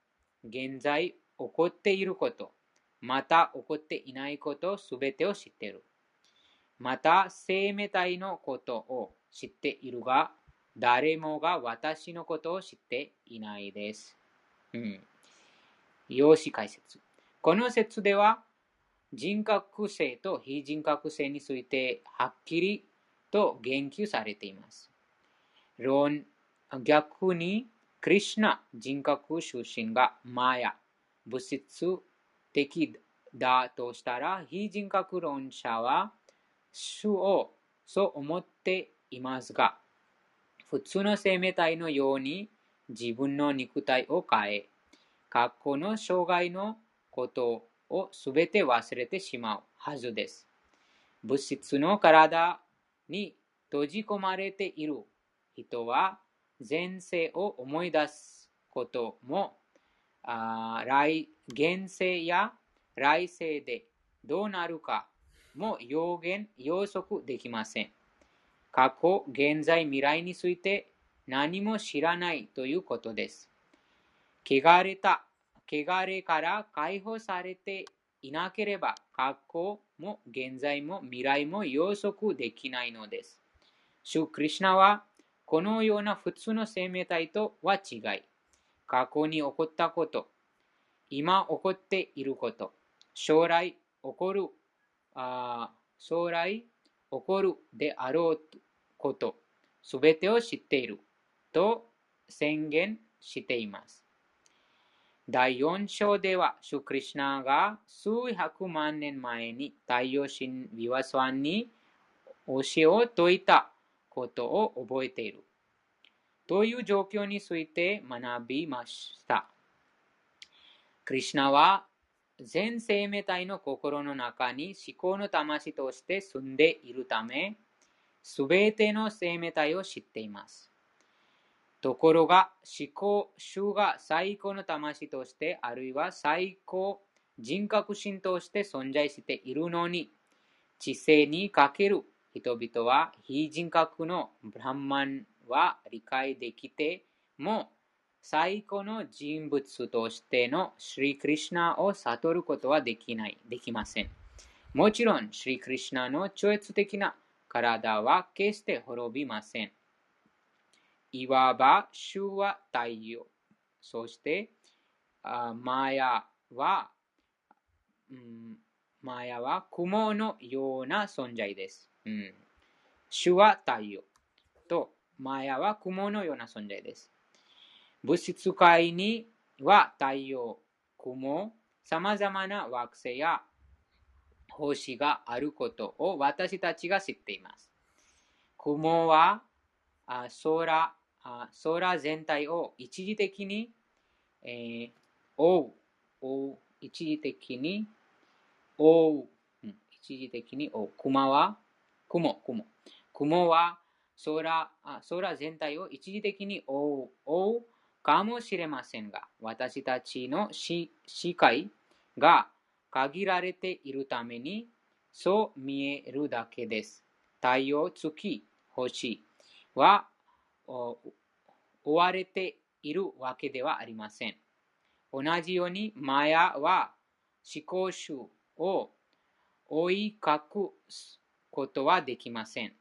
A: 現在起こっていること、また起こっていないことすべてを知っている。また生命体のことを知っているが、誰もが私のことを知っていないです。 うん。用紙解説。この説では、人格性と非人格性についてはっきりと言及されています。論逆にクリシュナ人格出身がマヤ、物質的だとしたら、非人格論者は主をそう思っていますが、普通の生命体のように自分の肉体を変え、過去の障害のことをすべて忘れてしまうはずです。物質の体に閉じ込まれている人は前世を思い出すことも来現世や来世でどうなるかも予言予測できません。過去、現在、未来について何も知らないということです。汚れた、汚れから解放されていなければ、過去も現在も未来も予測できないのです。シュクリシナは、このような普通の生命体とは違い、過去に起こったこと、今起こっていること、将来起こる、あ将来起こるであろうこと、すべてを知っていると宣言しています。第4章では、シュクリシナが数百万年前に太陽神ビワスワンに教えを説いたことを覚えている。という状況について学びました。クリシナは全生命体の心の中に思考の魂として住んでいるため、すべての生命体を知っています。ところが、思考、主が最高の魂として、あるいは最高人格心として存在しているのに、知性にかける人々は非人格のブランマンは理解できても、最高の人物としてのシリクリシナを悟ることはできない、できません。もちろん、シリクリシナの超越的な体は決して滅びません。いわば、主は太陽。そして、あマヤは、うん、マヤは雲のような存在です。うん、主は太陽と、マヤは雲のような存在です。物質界には太陽、雲、様々な惑星や星があることを私たちが知っています。雲は空空全体を一時的に、えー、覆う、覆う、一時的に覆う、一時的に覆う。雲は、雲、雲。雲は空空全体を一時的に覆う、覆うかもしれませんが、私たちの視界が限られているために、そう見えるだけです。太陽、月、星は追われているわけではありません。同じように、マヤは思考集を追いかくことはできません。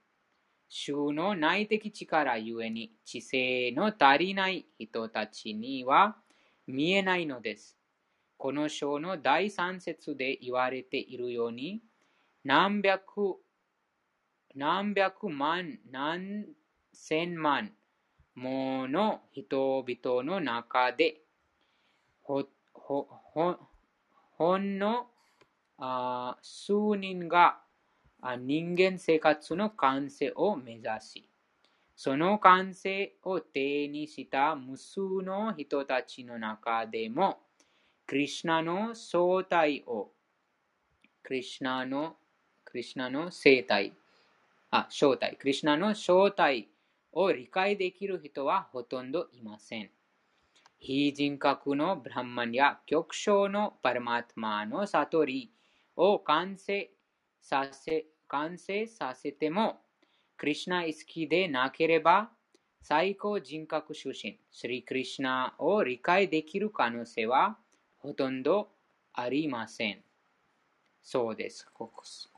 A: 主の内的力ゆえに知性の足りない人たちには見えないのです。この章の第三節で言われているように、何百、何百万、何千万もの人々の中で、ほ、ほ、ほ、ほんのあ数人が人間生活の完成を目指し、その完成を手にした無数の人たちの中でも、クリュナの相対を、クリュナの、クリュナの生態、あ、正体、クリュナの正体を理解できる人はほとんどいません。非人格のブランマンや極小のパラマトマの悟りを完成させ完成させても、クリュナ意識でなければ、最高人格出身、スリクリュナを理解できる可能性はほとんどありません。そうです。こ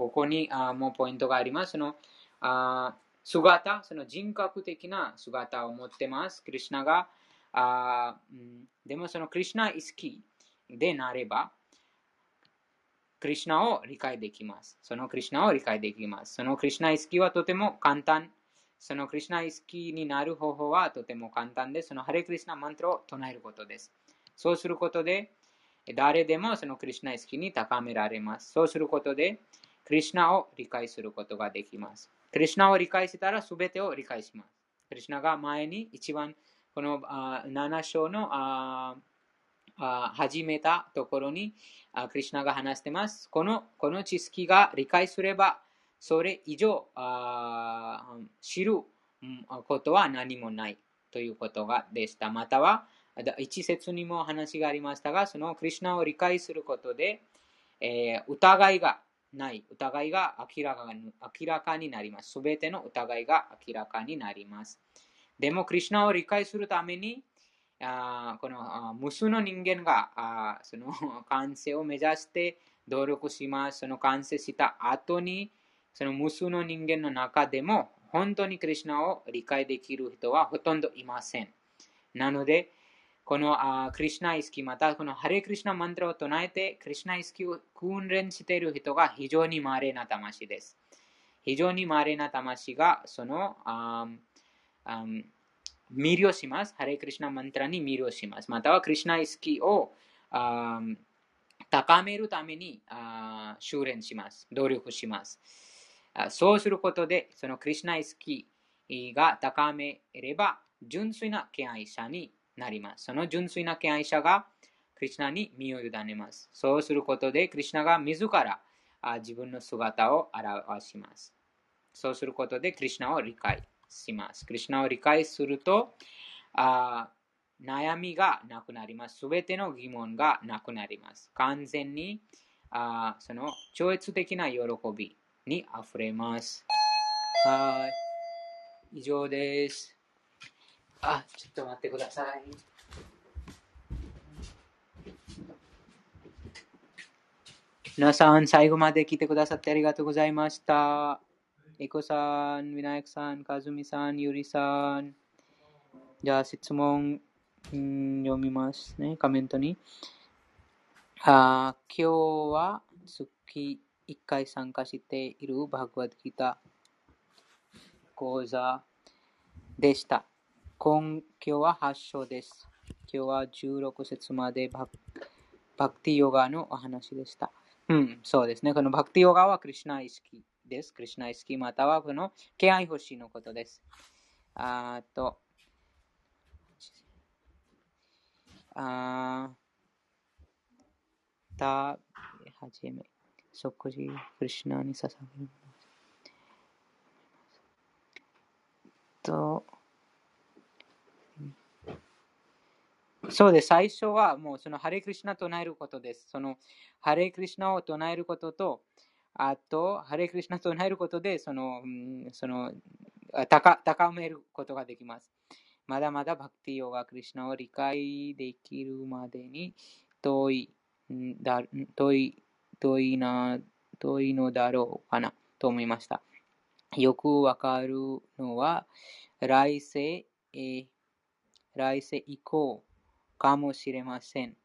A: こにあもうポイントがあります。のあ姿、その人格的な姿を持ってます。クリュナがあ、でもそのクリュナ意識でなれば、クリュナを理解できます。そのクリュナを理解できます。そのクリュナ意識はとても簡単そのクリュナ意識になる方法はとても簡単で、そのハレクリスナマントを唱えることです。そうすることで、誰でもそのクリュナ意識に高められます。そうすることで、クリュナを理解することができます。クリュナを理解したら全てを理解します。クリュナが前に一番この7章の始めたところにクリュナが話しています。このこの知識が理解すれば、それ以上知ることは何もないということがでした。または、一節にも話がありましたが、そのクリュナを理解することで、えー、疑いがない。疑いが明らかに明らかになります。すべての疑いが明らかになります。でも、クリュナを理解するために、あこの無数の人間があその 完成を目指して努力します。その完成した後に、その無数の人間の中でも、本当にクリュナを理解できる人はほとんどいません。なので、このあクリュナ意識、またこのハレクリュナマントラを唱えて、クリュナ意識を訓練している人が非常に稀な魂です。非常に稀な魂がそのああ魅了します。ハレクリュナマントラに魅了します。またはクリュナ意識をあ高めるためにあ修練します。努力します。そうすることで、そのクリュナ意識が高めれば、純粋な敬愛者になります。その純粋な敬愛者がクリュナに身を委ねます。そうすることで、クリュナが自ら自分の姿を表します。そうすることで、クリュナを理解します。クリュナを理解すると、あ悩みがなくなります。すべての疑問がなくなります。完全にあその超越的な喜びにあふれます。はい。以上です。あ、ちょっと待ってください。皆さん、最後まで来てくださってありがとうございました。エコさん、ウィナイクさん、カズミさん、ユリさん。じゃあ、質問、ん、読みますね、コメントに。あ今日は月1回参加しているバグワッドギター講座でした。今日は8章です。今日は16節までババクティヨガのお話でした。うん、そうですね。このバクティヨガはクリュナ意識です。クリュナ意識またはこの敬愛星のことです。あと、あた、はじめ、即時クリュナに捧げる。と、そうです。最初はもうそのハレクリシナ唱えることです。そのハレクリシナを唱えることと、あと、ハレクリシナ唱えることで、その、その高高めることができます。まだまだバクティヨガクリシナを理解できるまでに遠いだ遠い遠いな遠いのだろうかなと思いました。よくわかるのは、来世、えー、来世以降、かもしれません。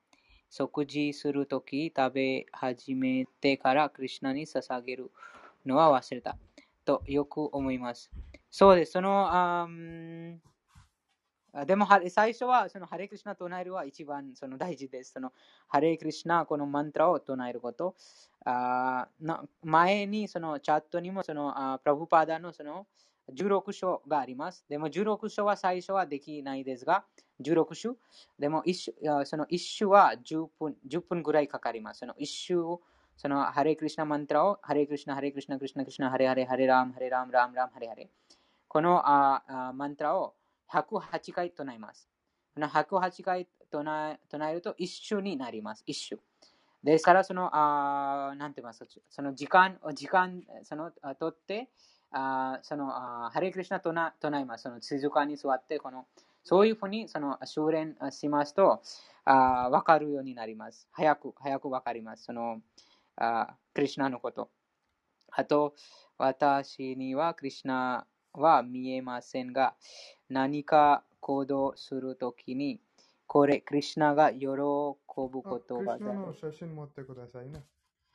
A: 食事するとき食べ始めてからクリュナに捧げるのは忘れたとよく思います。そうです。その、あでも、最初は、その、ハレクリシナ唱えるは一番その大事です。その、ハレクリシナ、このマントラを唱えること。あな前に、その、チャットにも、その、あプラブパーダの、その、16章があります。でも16章は最初はできないですが、16章。でも一その1章は10分 ,10 分ぐらいかかります。その1章、そのハレクリシナマントラをハレクリシナ、ハレクリシナ、クリシナ、クリシナ、ハレハレ、ハレラム、ハレラム、ラム、ラム、ハレハレ。このああマントラを108回唱えます。この108回唱え唱えると一週になります。一週。ですから、その、あなんて言いますその時間、時間、その、とって、あそのあハレクリシナ唱唱えます。その静かに座って、このそういうふうにその修練しますと、あ分かるようになります。早く、早く分かります。そのあクリシナのこと。あと、私にはクリシナは見えませんが、何か行動するときに、これ、クリシナが喜ぶことが。クリシナ
C: の写真持ってくださいね。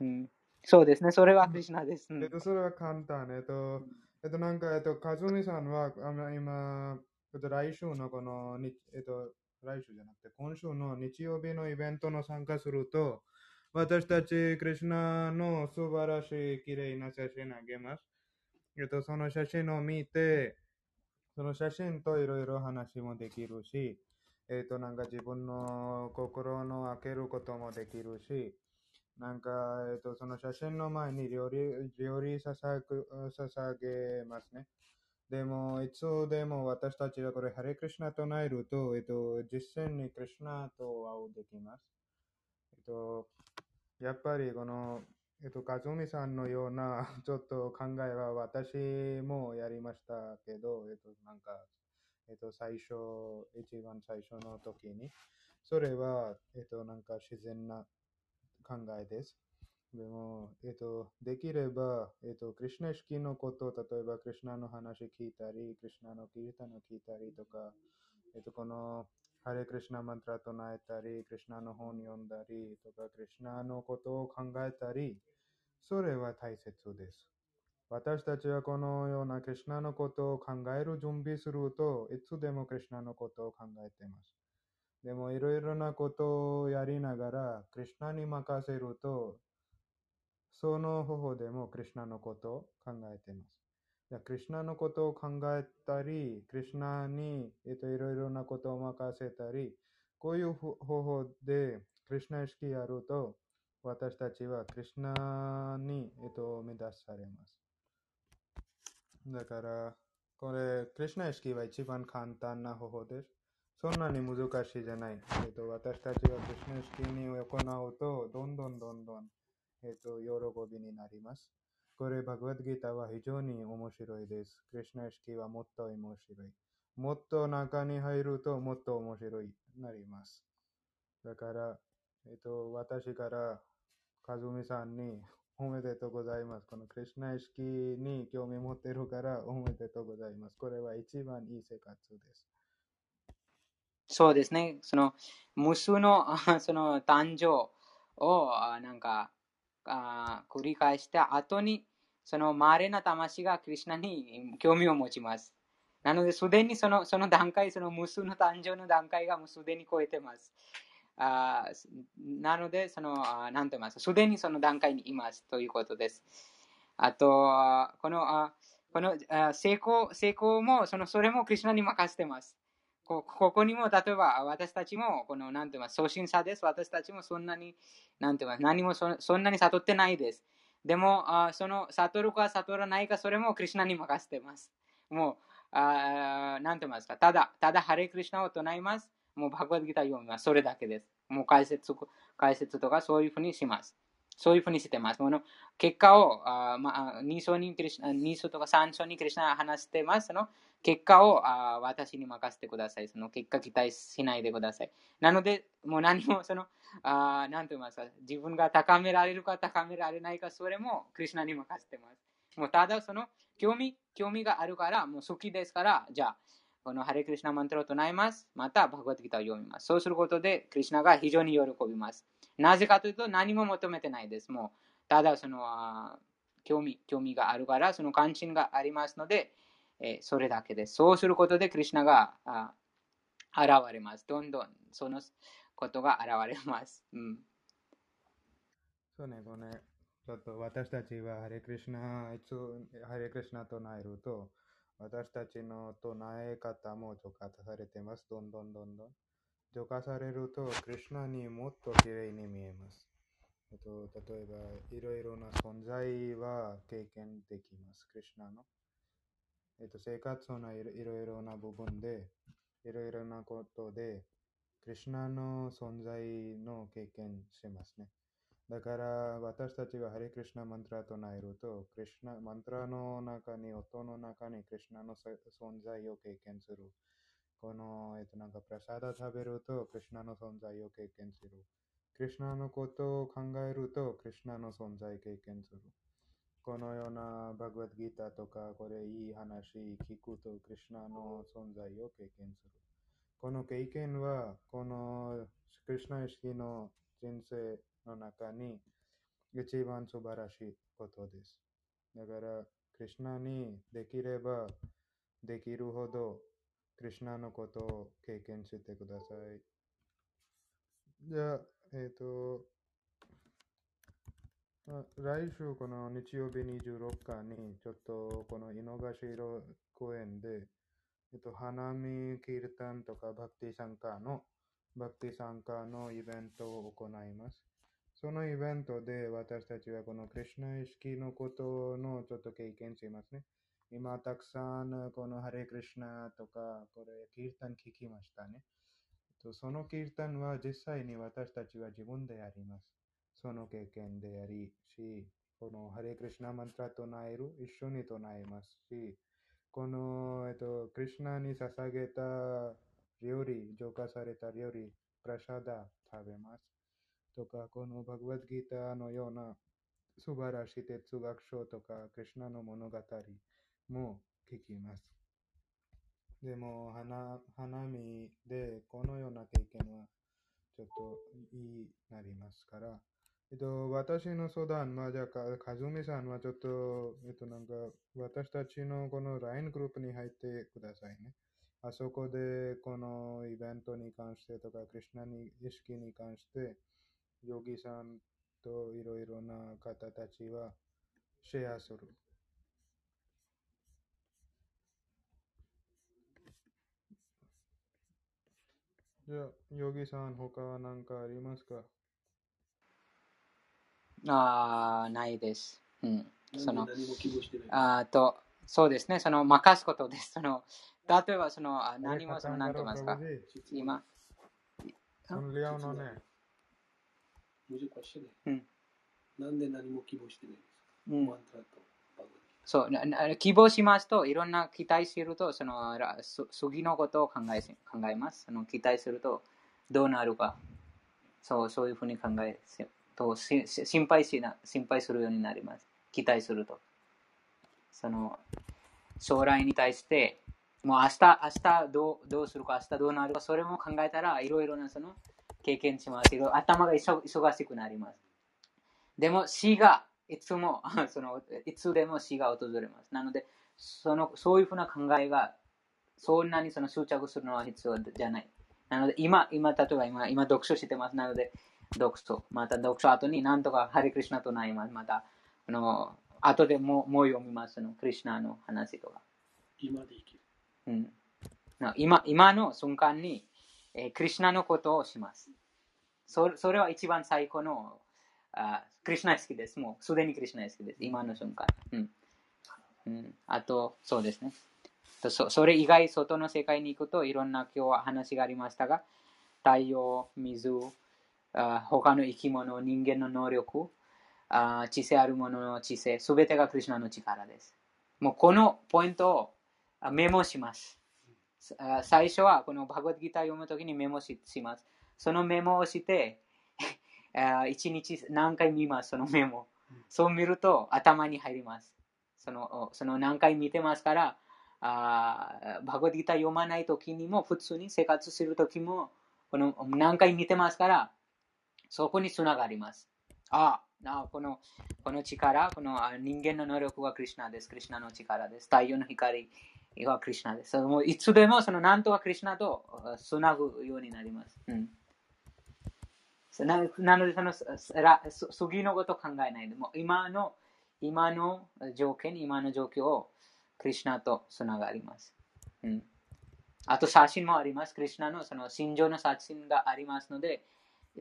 A: うんそうですね、それはクリシナです。
C: えっと、それは簡単。えっと、えっと、なんか、えっと、かずみさんは、今、えっと、来週のこの、えっと、来週じゃなくて、今週の日曜日のイベントの参加すると、私たち、クリュナの素晴らしい綺麗な写真あげます。えっと、その写真を見て、その写真といろいろ話もできるし、えっと、なんか自分の心の開けることもできるし、なんか、えっと、その写真の前に料理、料理捧げますね。でも、いつでも私たちはこれ、ハレクリシナと唱えると、えっと、実践にクリシナと会うできます。えっと、やっぱりこの、えっと、かずみさんのような ちょっと考えは私もやりましたけど、えっと、なんか、えっと、最初、一番最初の時に、それは、えっと、なんか自然な考えです。でも、えっと、できれば、えっと、クリュナ意識のこと、例えば、クリュナの話聞いたり、クリュナのキータの聞いたりとか、えっと、この、ハレクリシナマントラ唱えたり、クリュナの本読んだりとか、クリュナのことを考えたり、それは大切です。私たちはこのようなクリュナのことを考える準備すると、いつでもクリュナのことを考えています。でも、いろいろなことをやりながら、クリュナに任せると、その方法でもクリュナのことを考えています。じゃクリュナのことを考えたり、クリュナに、えっと、いろいろなことを任せたり、こういう方法でクリュナ意識やると、私たちはクリュナに、えっと、目指されます。だから、これ、クリュナ意識は一番簡単な方法です。そんなに難しいじゃない。えっと、私たちがクリュナ意識に行うと、どんどんどんどん、えっと、喜びになります。これ、バグワッドギーは非常に面白いです。クリュナ意識はもっと面白い。もっと中に入るともっと面白いなります。だから、えっと、私から、かずみさんにおめでとうございます。このクリュナ意識に興味持ってるからおめでとうございます。これは一番いい生活です。
A: そうですね。その、無数の、あその、誕生を、あなんか、あ繰り返した後に、その、稀な魂がクリュナに興味を持ちます。なので、すでにその、その段階、その無数の誕生の段階がもうすでに超えてます。あなので、その、あなんて言いますすでにその段階にいますということです。あと、この、あこのあ成功、成功も、その、それもクリュナに任せてます。ここにも、例えば私たちも、この、なんて言います、送信者です。私たちもそんなに、なんて言います、何もそそんなに悟ってないです。でも、あその、悟るか悟らないか、それもクリュナに任せてます。もう、あなんて言いますか、ただ、ただ、ハレクリシナを唱えます。もう、バグワッドギター読みます。それだけです。もう解説、解説とかそういうふうにします。そういうふうにしてます。この結果を、あまあ、2章にクリシナ、2章とか3章にクリシナが話してます。その結果をあ私に任せてください。その結果期待しないでください。なので、もう何もその、あなんて言いますか、自分が高められるか高められないか、それもクリシナに任せてます。もうただその興味、興味があるから、もう好きですから、じゃあ、このハレクリシナマントラを唱えます。また、バグワッドギターを読みます。そうすることで、クリシナが非常に喜びます。なぜかというと、何も求めてないです。もう、ただその、あ興味、興味があるから、その関心がありますので、えーそれだけです。そうすることで、クリシナがあ現れます。どんどんそのことが現れます。うん。
C: そうね、これね、ちょっと私たちはハレクリシナ、いつハレクリシナ唱えると、私たちの唱え方も浄化されてます。どんどんどんどん。浄化されると、クリシナにもっと綺麗に見えます。えっと、例えば、いろいろな存在は経験できます。クリシナの。えっと、生活のいろいろな部分で、いろいろなことで、クリシナの存在の経験しますね。だから私たちがハレクリシナマントラ唱えると、クリシナマントラの中に、音の中にクリシナの存在を経験する。この、えっと、なんかプラサダ食べると、クリシナの存在を経験する。クリシナのことを考えると、クリシナの存在を経験する。このようなバグワッドギーターとか、これいい話聞くと、クリシナの存在を経験する。この経験は、このクリシナ意識の人生の中に一番素晴らしいことです。だから、クリュナにできればできるほど、クリュナのことを経験してください。じゃあ、えっ、と、来週この日曜日26日に、ちょっとこの井の頭公園で、えっと、花見キルタンとかバクティ参加の、バクティ参加のイベントを行います。そのイベントで私たちはこのクリュナ意識のことのちょっと経験しますね。今たくさんこのハレクリシナとか、これ、キルタン聞きましたね。そのキルタンは実際に私たちは自分でやります。その経験でありし、このハレクリシナマントラ唱える、一緒に唱えますし、この、えっと、クリシナに捧げた料理、浄化された料理、プラシャダ食べます。とか、このバグワッドギターのような素晴らしい哲学書とか、クリシナの物語も聞きます。でも、花花見でこのような経験はちょっといいなりますから、えっと、私の相談、まあ、じゃあ、かかずみさんはちょっと、えっと、なんか、私たちのこの LINE グループに入ってくださいね。あそこで、このイベントに関してとか、クリュナに意識に関して、ヨギさんといろいろな方たちはシェアする。じゃあ、ヨギさん、他は何かありますか？
A: あないです。うん。その、あと、そうですね、その、任すことです。その、例えば、その、何も、その、なんて言いますか、今。うん。
D: なんで何も希望してない、
A: うん、そう、希望しますと、いろんな期待すると、その、次のことを考え考えます。その期待すると、どうなるか。そう、そういうふうに考えと心配しな心配するようになります。期待すると。その将来に対して、もう明日明日どうどうするか、明日どうなるか、それも考えたらいろいろなその経験します。いろいろ頭が忙忙しくなります。でも死がいつも そのいつでも死が訪れます。なのでそのそういうふうな考えがそんなにその執着するのは必要じゃない。なので今、今例えば今今読書してます。なので読書、また読書後になんとかハリクリシナとなります。またあの後でももう読みます。そのクリシナの話とか。
D: 今で生きる。
A: うん、な今今の瞬間に、えークリシナのことをします。そそれは一番最高のあクリシナ好きです。もうすでにクリシナ好きです。今の瞬間。うんうん、あと、そうですね。とそそれ以外、外の世界に行くといろんな今日は話がありましたが、太陽、水、あ他の生き物、人間の能力、あ知性あるものの知性、すべてがクリシナの力です。もうこのポイントをメモします。最初はこのバグワッドギター読むときにメモします。そのメモをして、一日何回見ます、そのメモ。そう見ると頭に入ります。そのその何回見てますから、あバグワッドギター読まないときにも、普通に生活するときも、この何回見てますから、そこにつながります。ああこのこの力、この人間の能力はクリュナです。クリュナの力です。太陽の光はクリュナです。もういつでもそのなんとかクリュナとつなぐようになります。うん、ななのでそのすらす次のことを考えないでも今の今の条件、今の状況をクリュナとつながります。うん、あと写真もあります。クリュナのその心情の写真がありますので、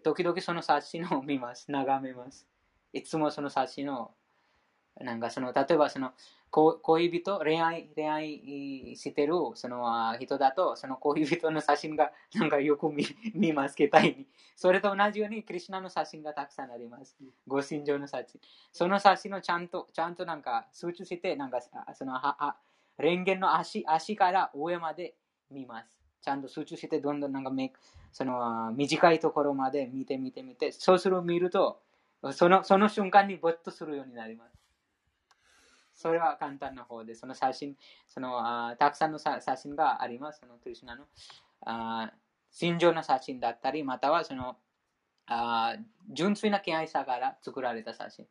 A: 時々その写真を見ます。眺めます。いつもその写真を、なんかその、例えばその、恋人、恋愛、恋愛してるその人だと、その恋人の写真がなんかよく見見ます、携帯に。それと同じように、クリュナの写真がたくさんあります。ご心情の写真。その写真をちゃんと、ちゃんとなんか、集中して、なんか、その、は、は、レンゲの足、足から上まで見ます。ちゃんと集中して、どんどんなんかめ、その、あ短いところまで見て見て見て、そうする見ると、その、その瞬間にぼっとするようになります。それは簡単な方で、その写真、そのあたくさんのさ写真があります。そのクリシュナのあ心情の写真だったり、またはそのあ純粋な気配さから作られた写真。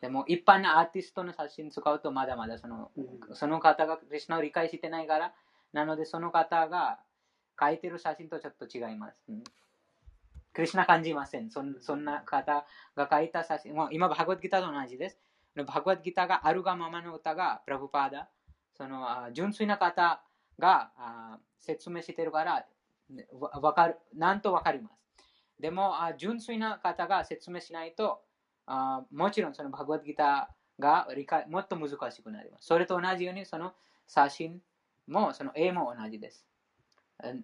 A: でも一般のアーティストの写真使うとまだまだその
D: うん
A: その方がクリュナを理解してないから、なのでその方が描いてる写真とちょっと違います。うんクリュナ感じません。そんそんな方が描いた写真、もう今、バグワッドギターと同じです。バグワッドギターがあるがままの歌が、プラブパーダ、その純粋な方が説明してるから、わかる、なんとわかります。でも、純粋な方が説明しないと、あもちろんそのバグワッドギターが理解もっと難しくなります。それと同じように、その写真も、その絵も同じです。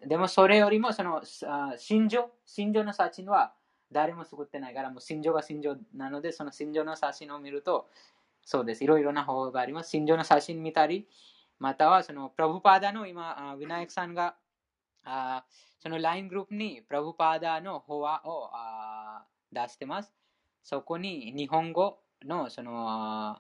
A: でもそれよりもそのあ心情、心情の写真は誰も作ってないから、もう心情が心情なので、その心情の写真を見ると、そうです。いろいろな方法があります。心情の写真見たり、またはそのプラブパーダの今、ウィナイクさんがあその LINE グループにプラブパーダの法話をあ出してます。そこに日本語のその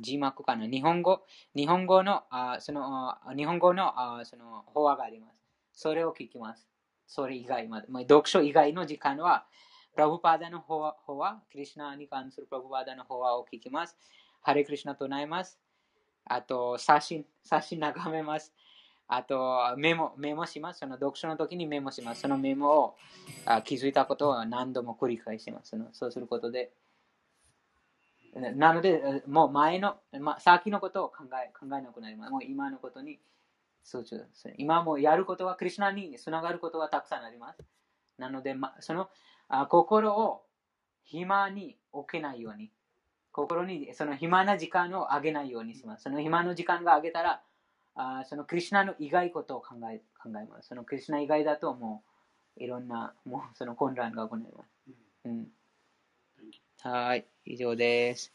A: 字幕かな？日本語？日本語のあその日本語のあその法話があります。それを聞きます。それ以外まで。まあ読書以外の時間は、プラブパーダの法話、法話クリシナに関するプラブパーダの法話を聞きます。ハレクリシナ唱えます。あと、写真、写真眺めます。あと、メモ、メモします。その読書の時にメモします。そのメモをあ気づいたことを何度も繰り返します。そのそうすることで、なので、もう前の、ま、先のことを考え考えなくなります。もう今のことに集中する。今もやることは、クリュナにつながることはたくさんあります。なので、ま、そのあ心を暇に置けないように、心にその暇な時間をあげないようにします。その暇の時間があげたら、あそのクリュナの意外ことを考え考えます。そのクリュナ以外だともういろんなもうその混乱が行われます。
D: うん
A: はい、以上です。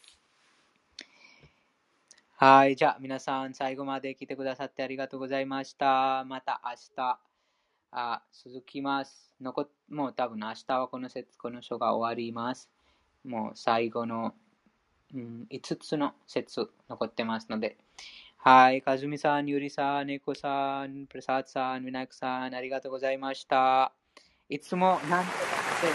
A: はい、じゃあ皆さん最後まで来てくださってありがとうございました。また明日、あ続きます。残もう多分明日はこの説、この書が終わります。もう最後の、うん、5つの説残ってますので。はい、かずみさん、ゆりさん、ねこさん、プラサーツさん、みなくさん、ありがとうございました。いつもなんとかして、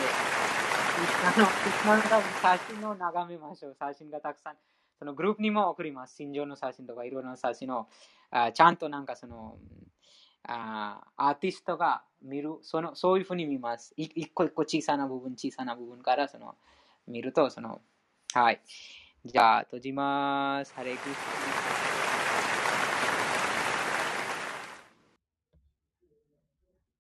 A: あの、クリスマス写真を眺めましょう。写真がたくさん。そのグループにも送ります。心情の写真とかいろいろな写真を。あちゃんとなんかその、あアーティストが見る、そのそういうふうに見ます。一個一個小さな部分、小さな部分からその見ると、その、はい。じゃあ、閉じます。ハレクリスナ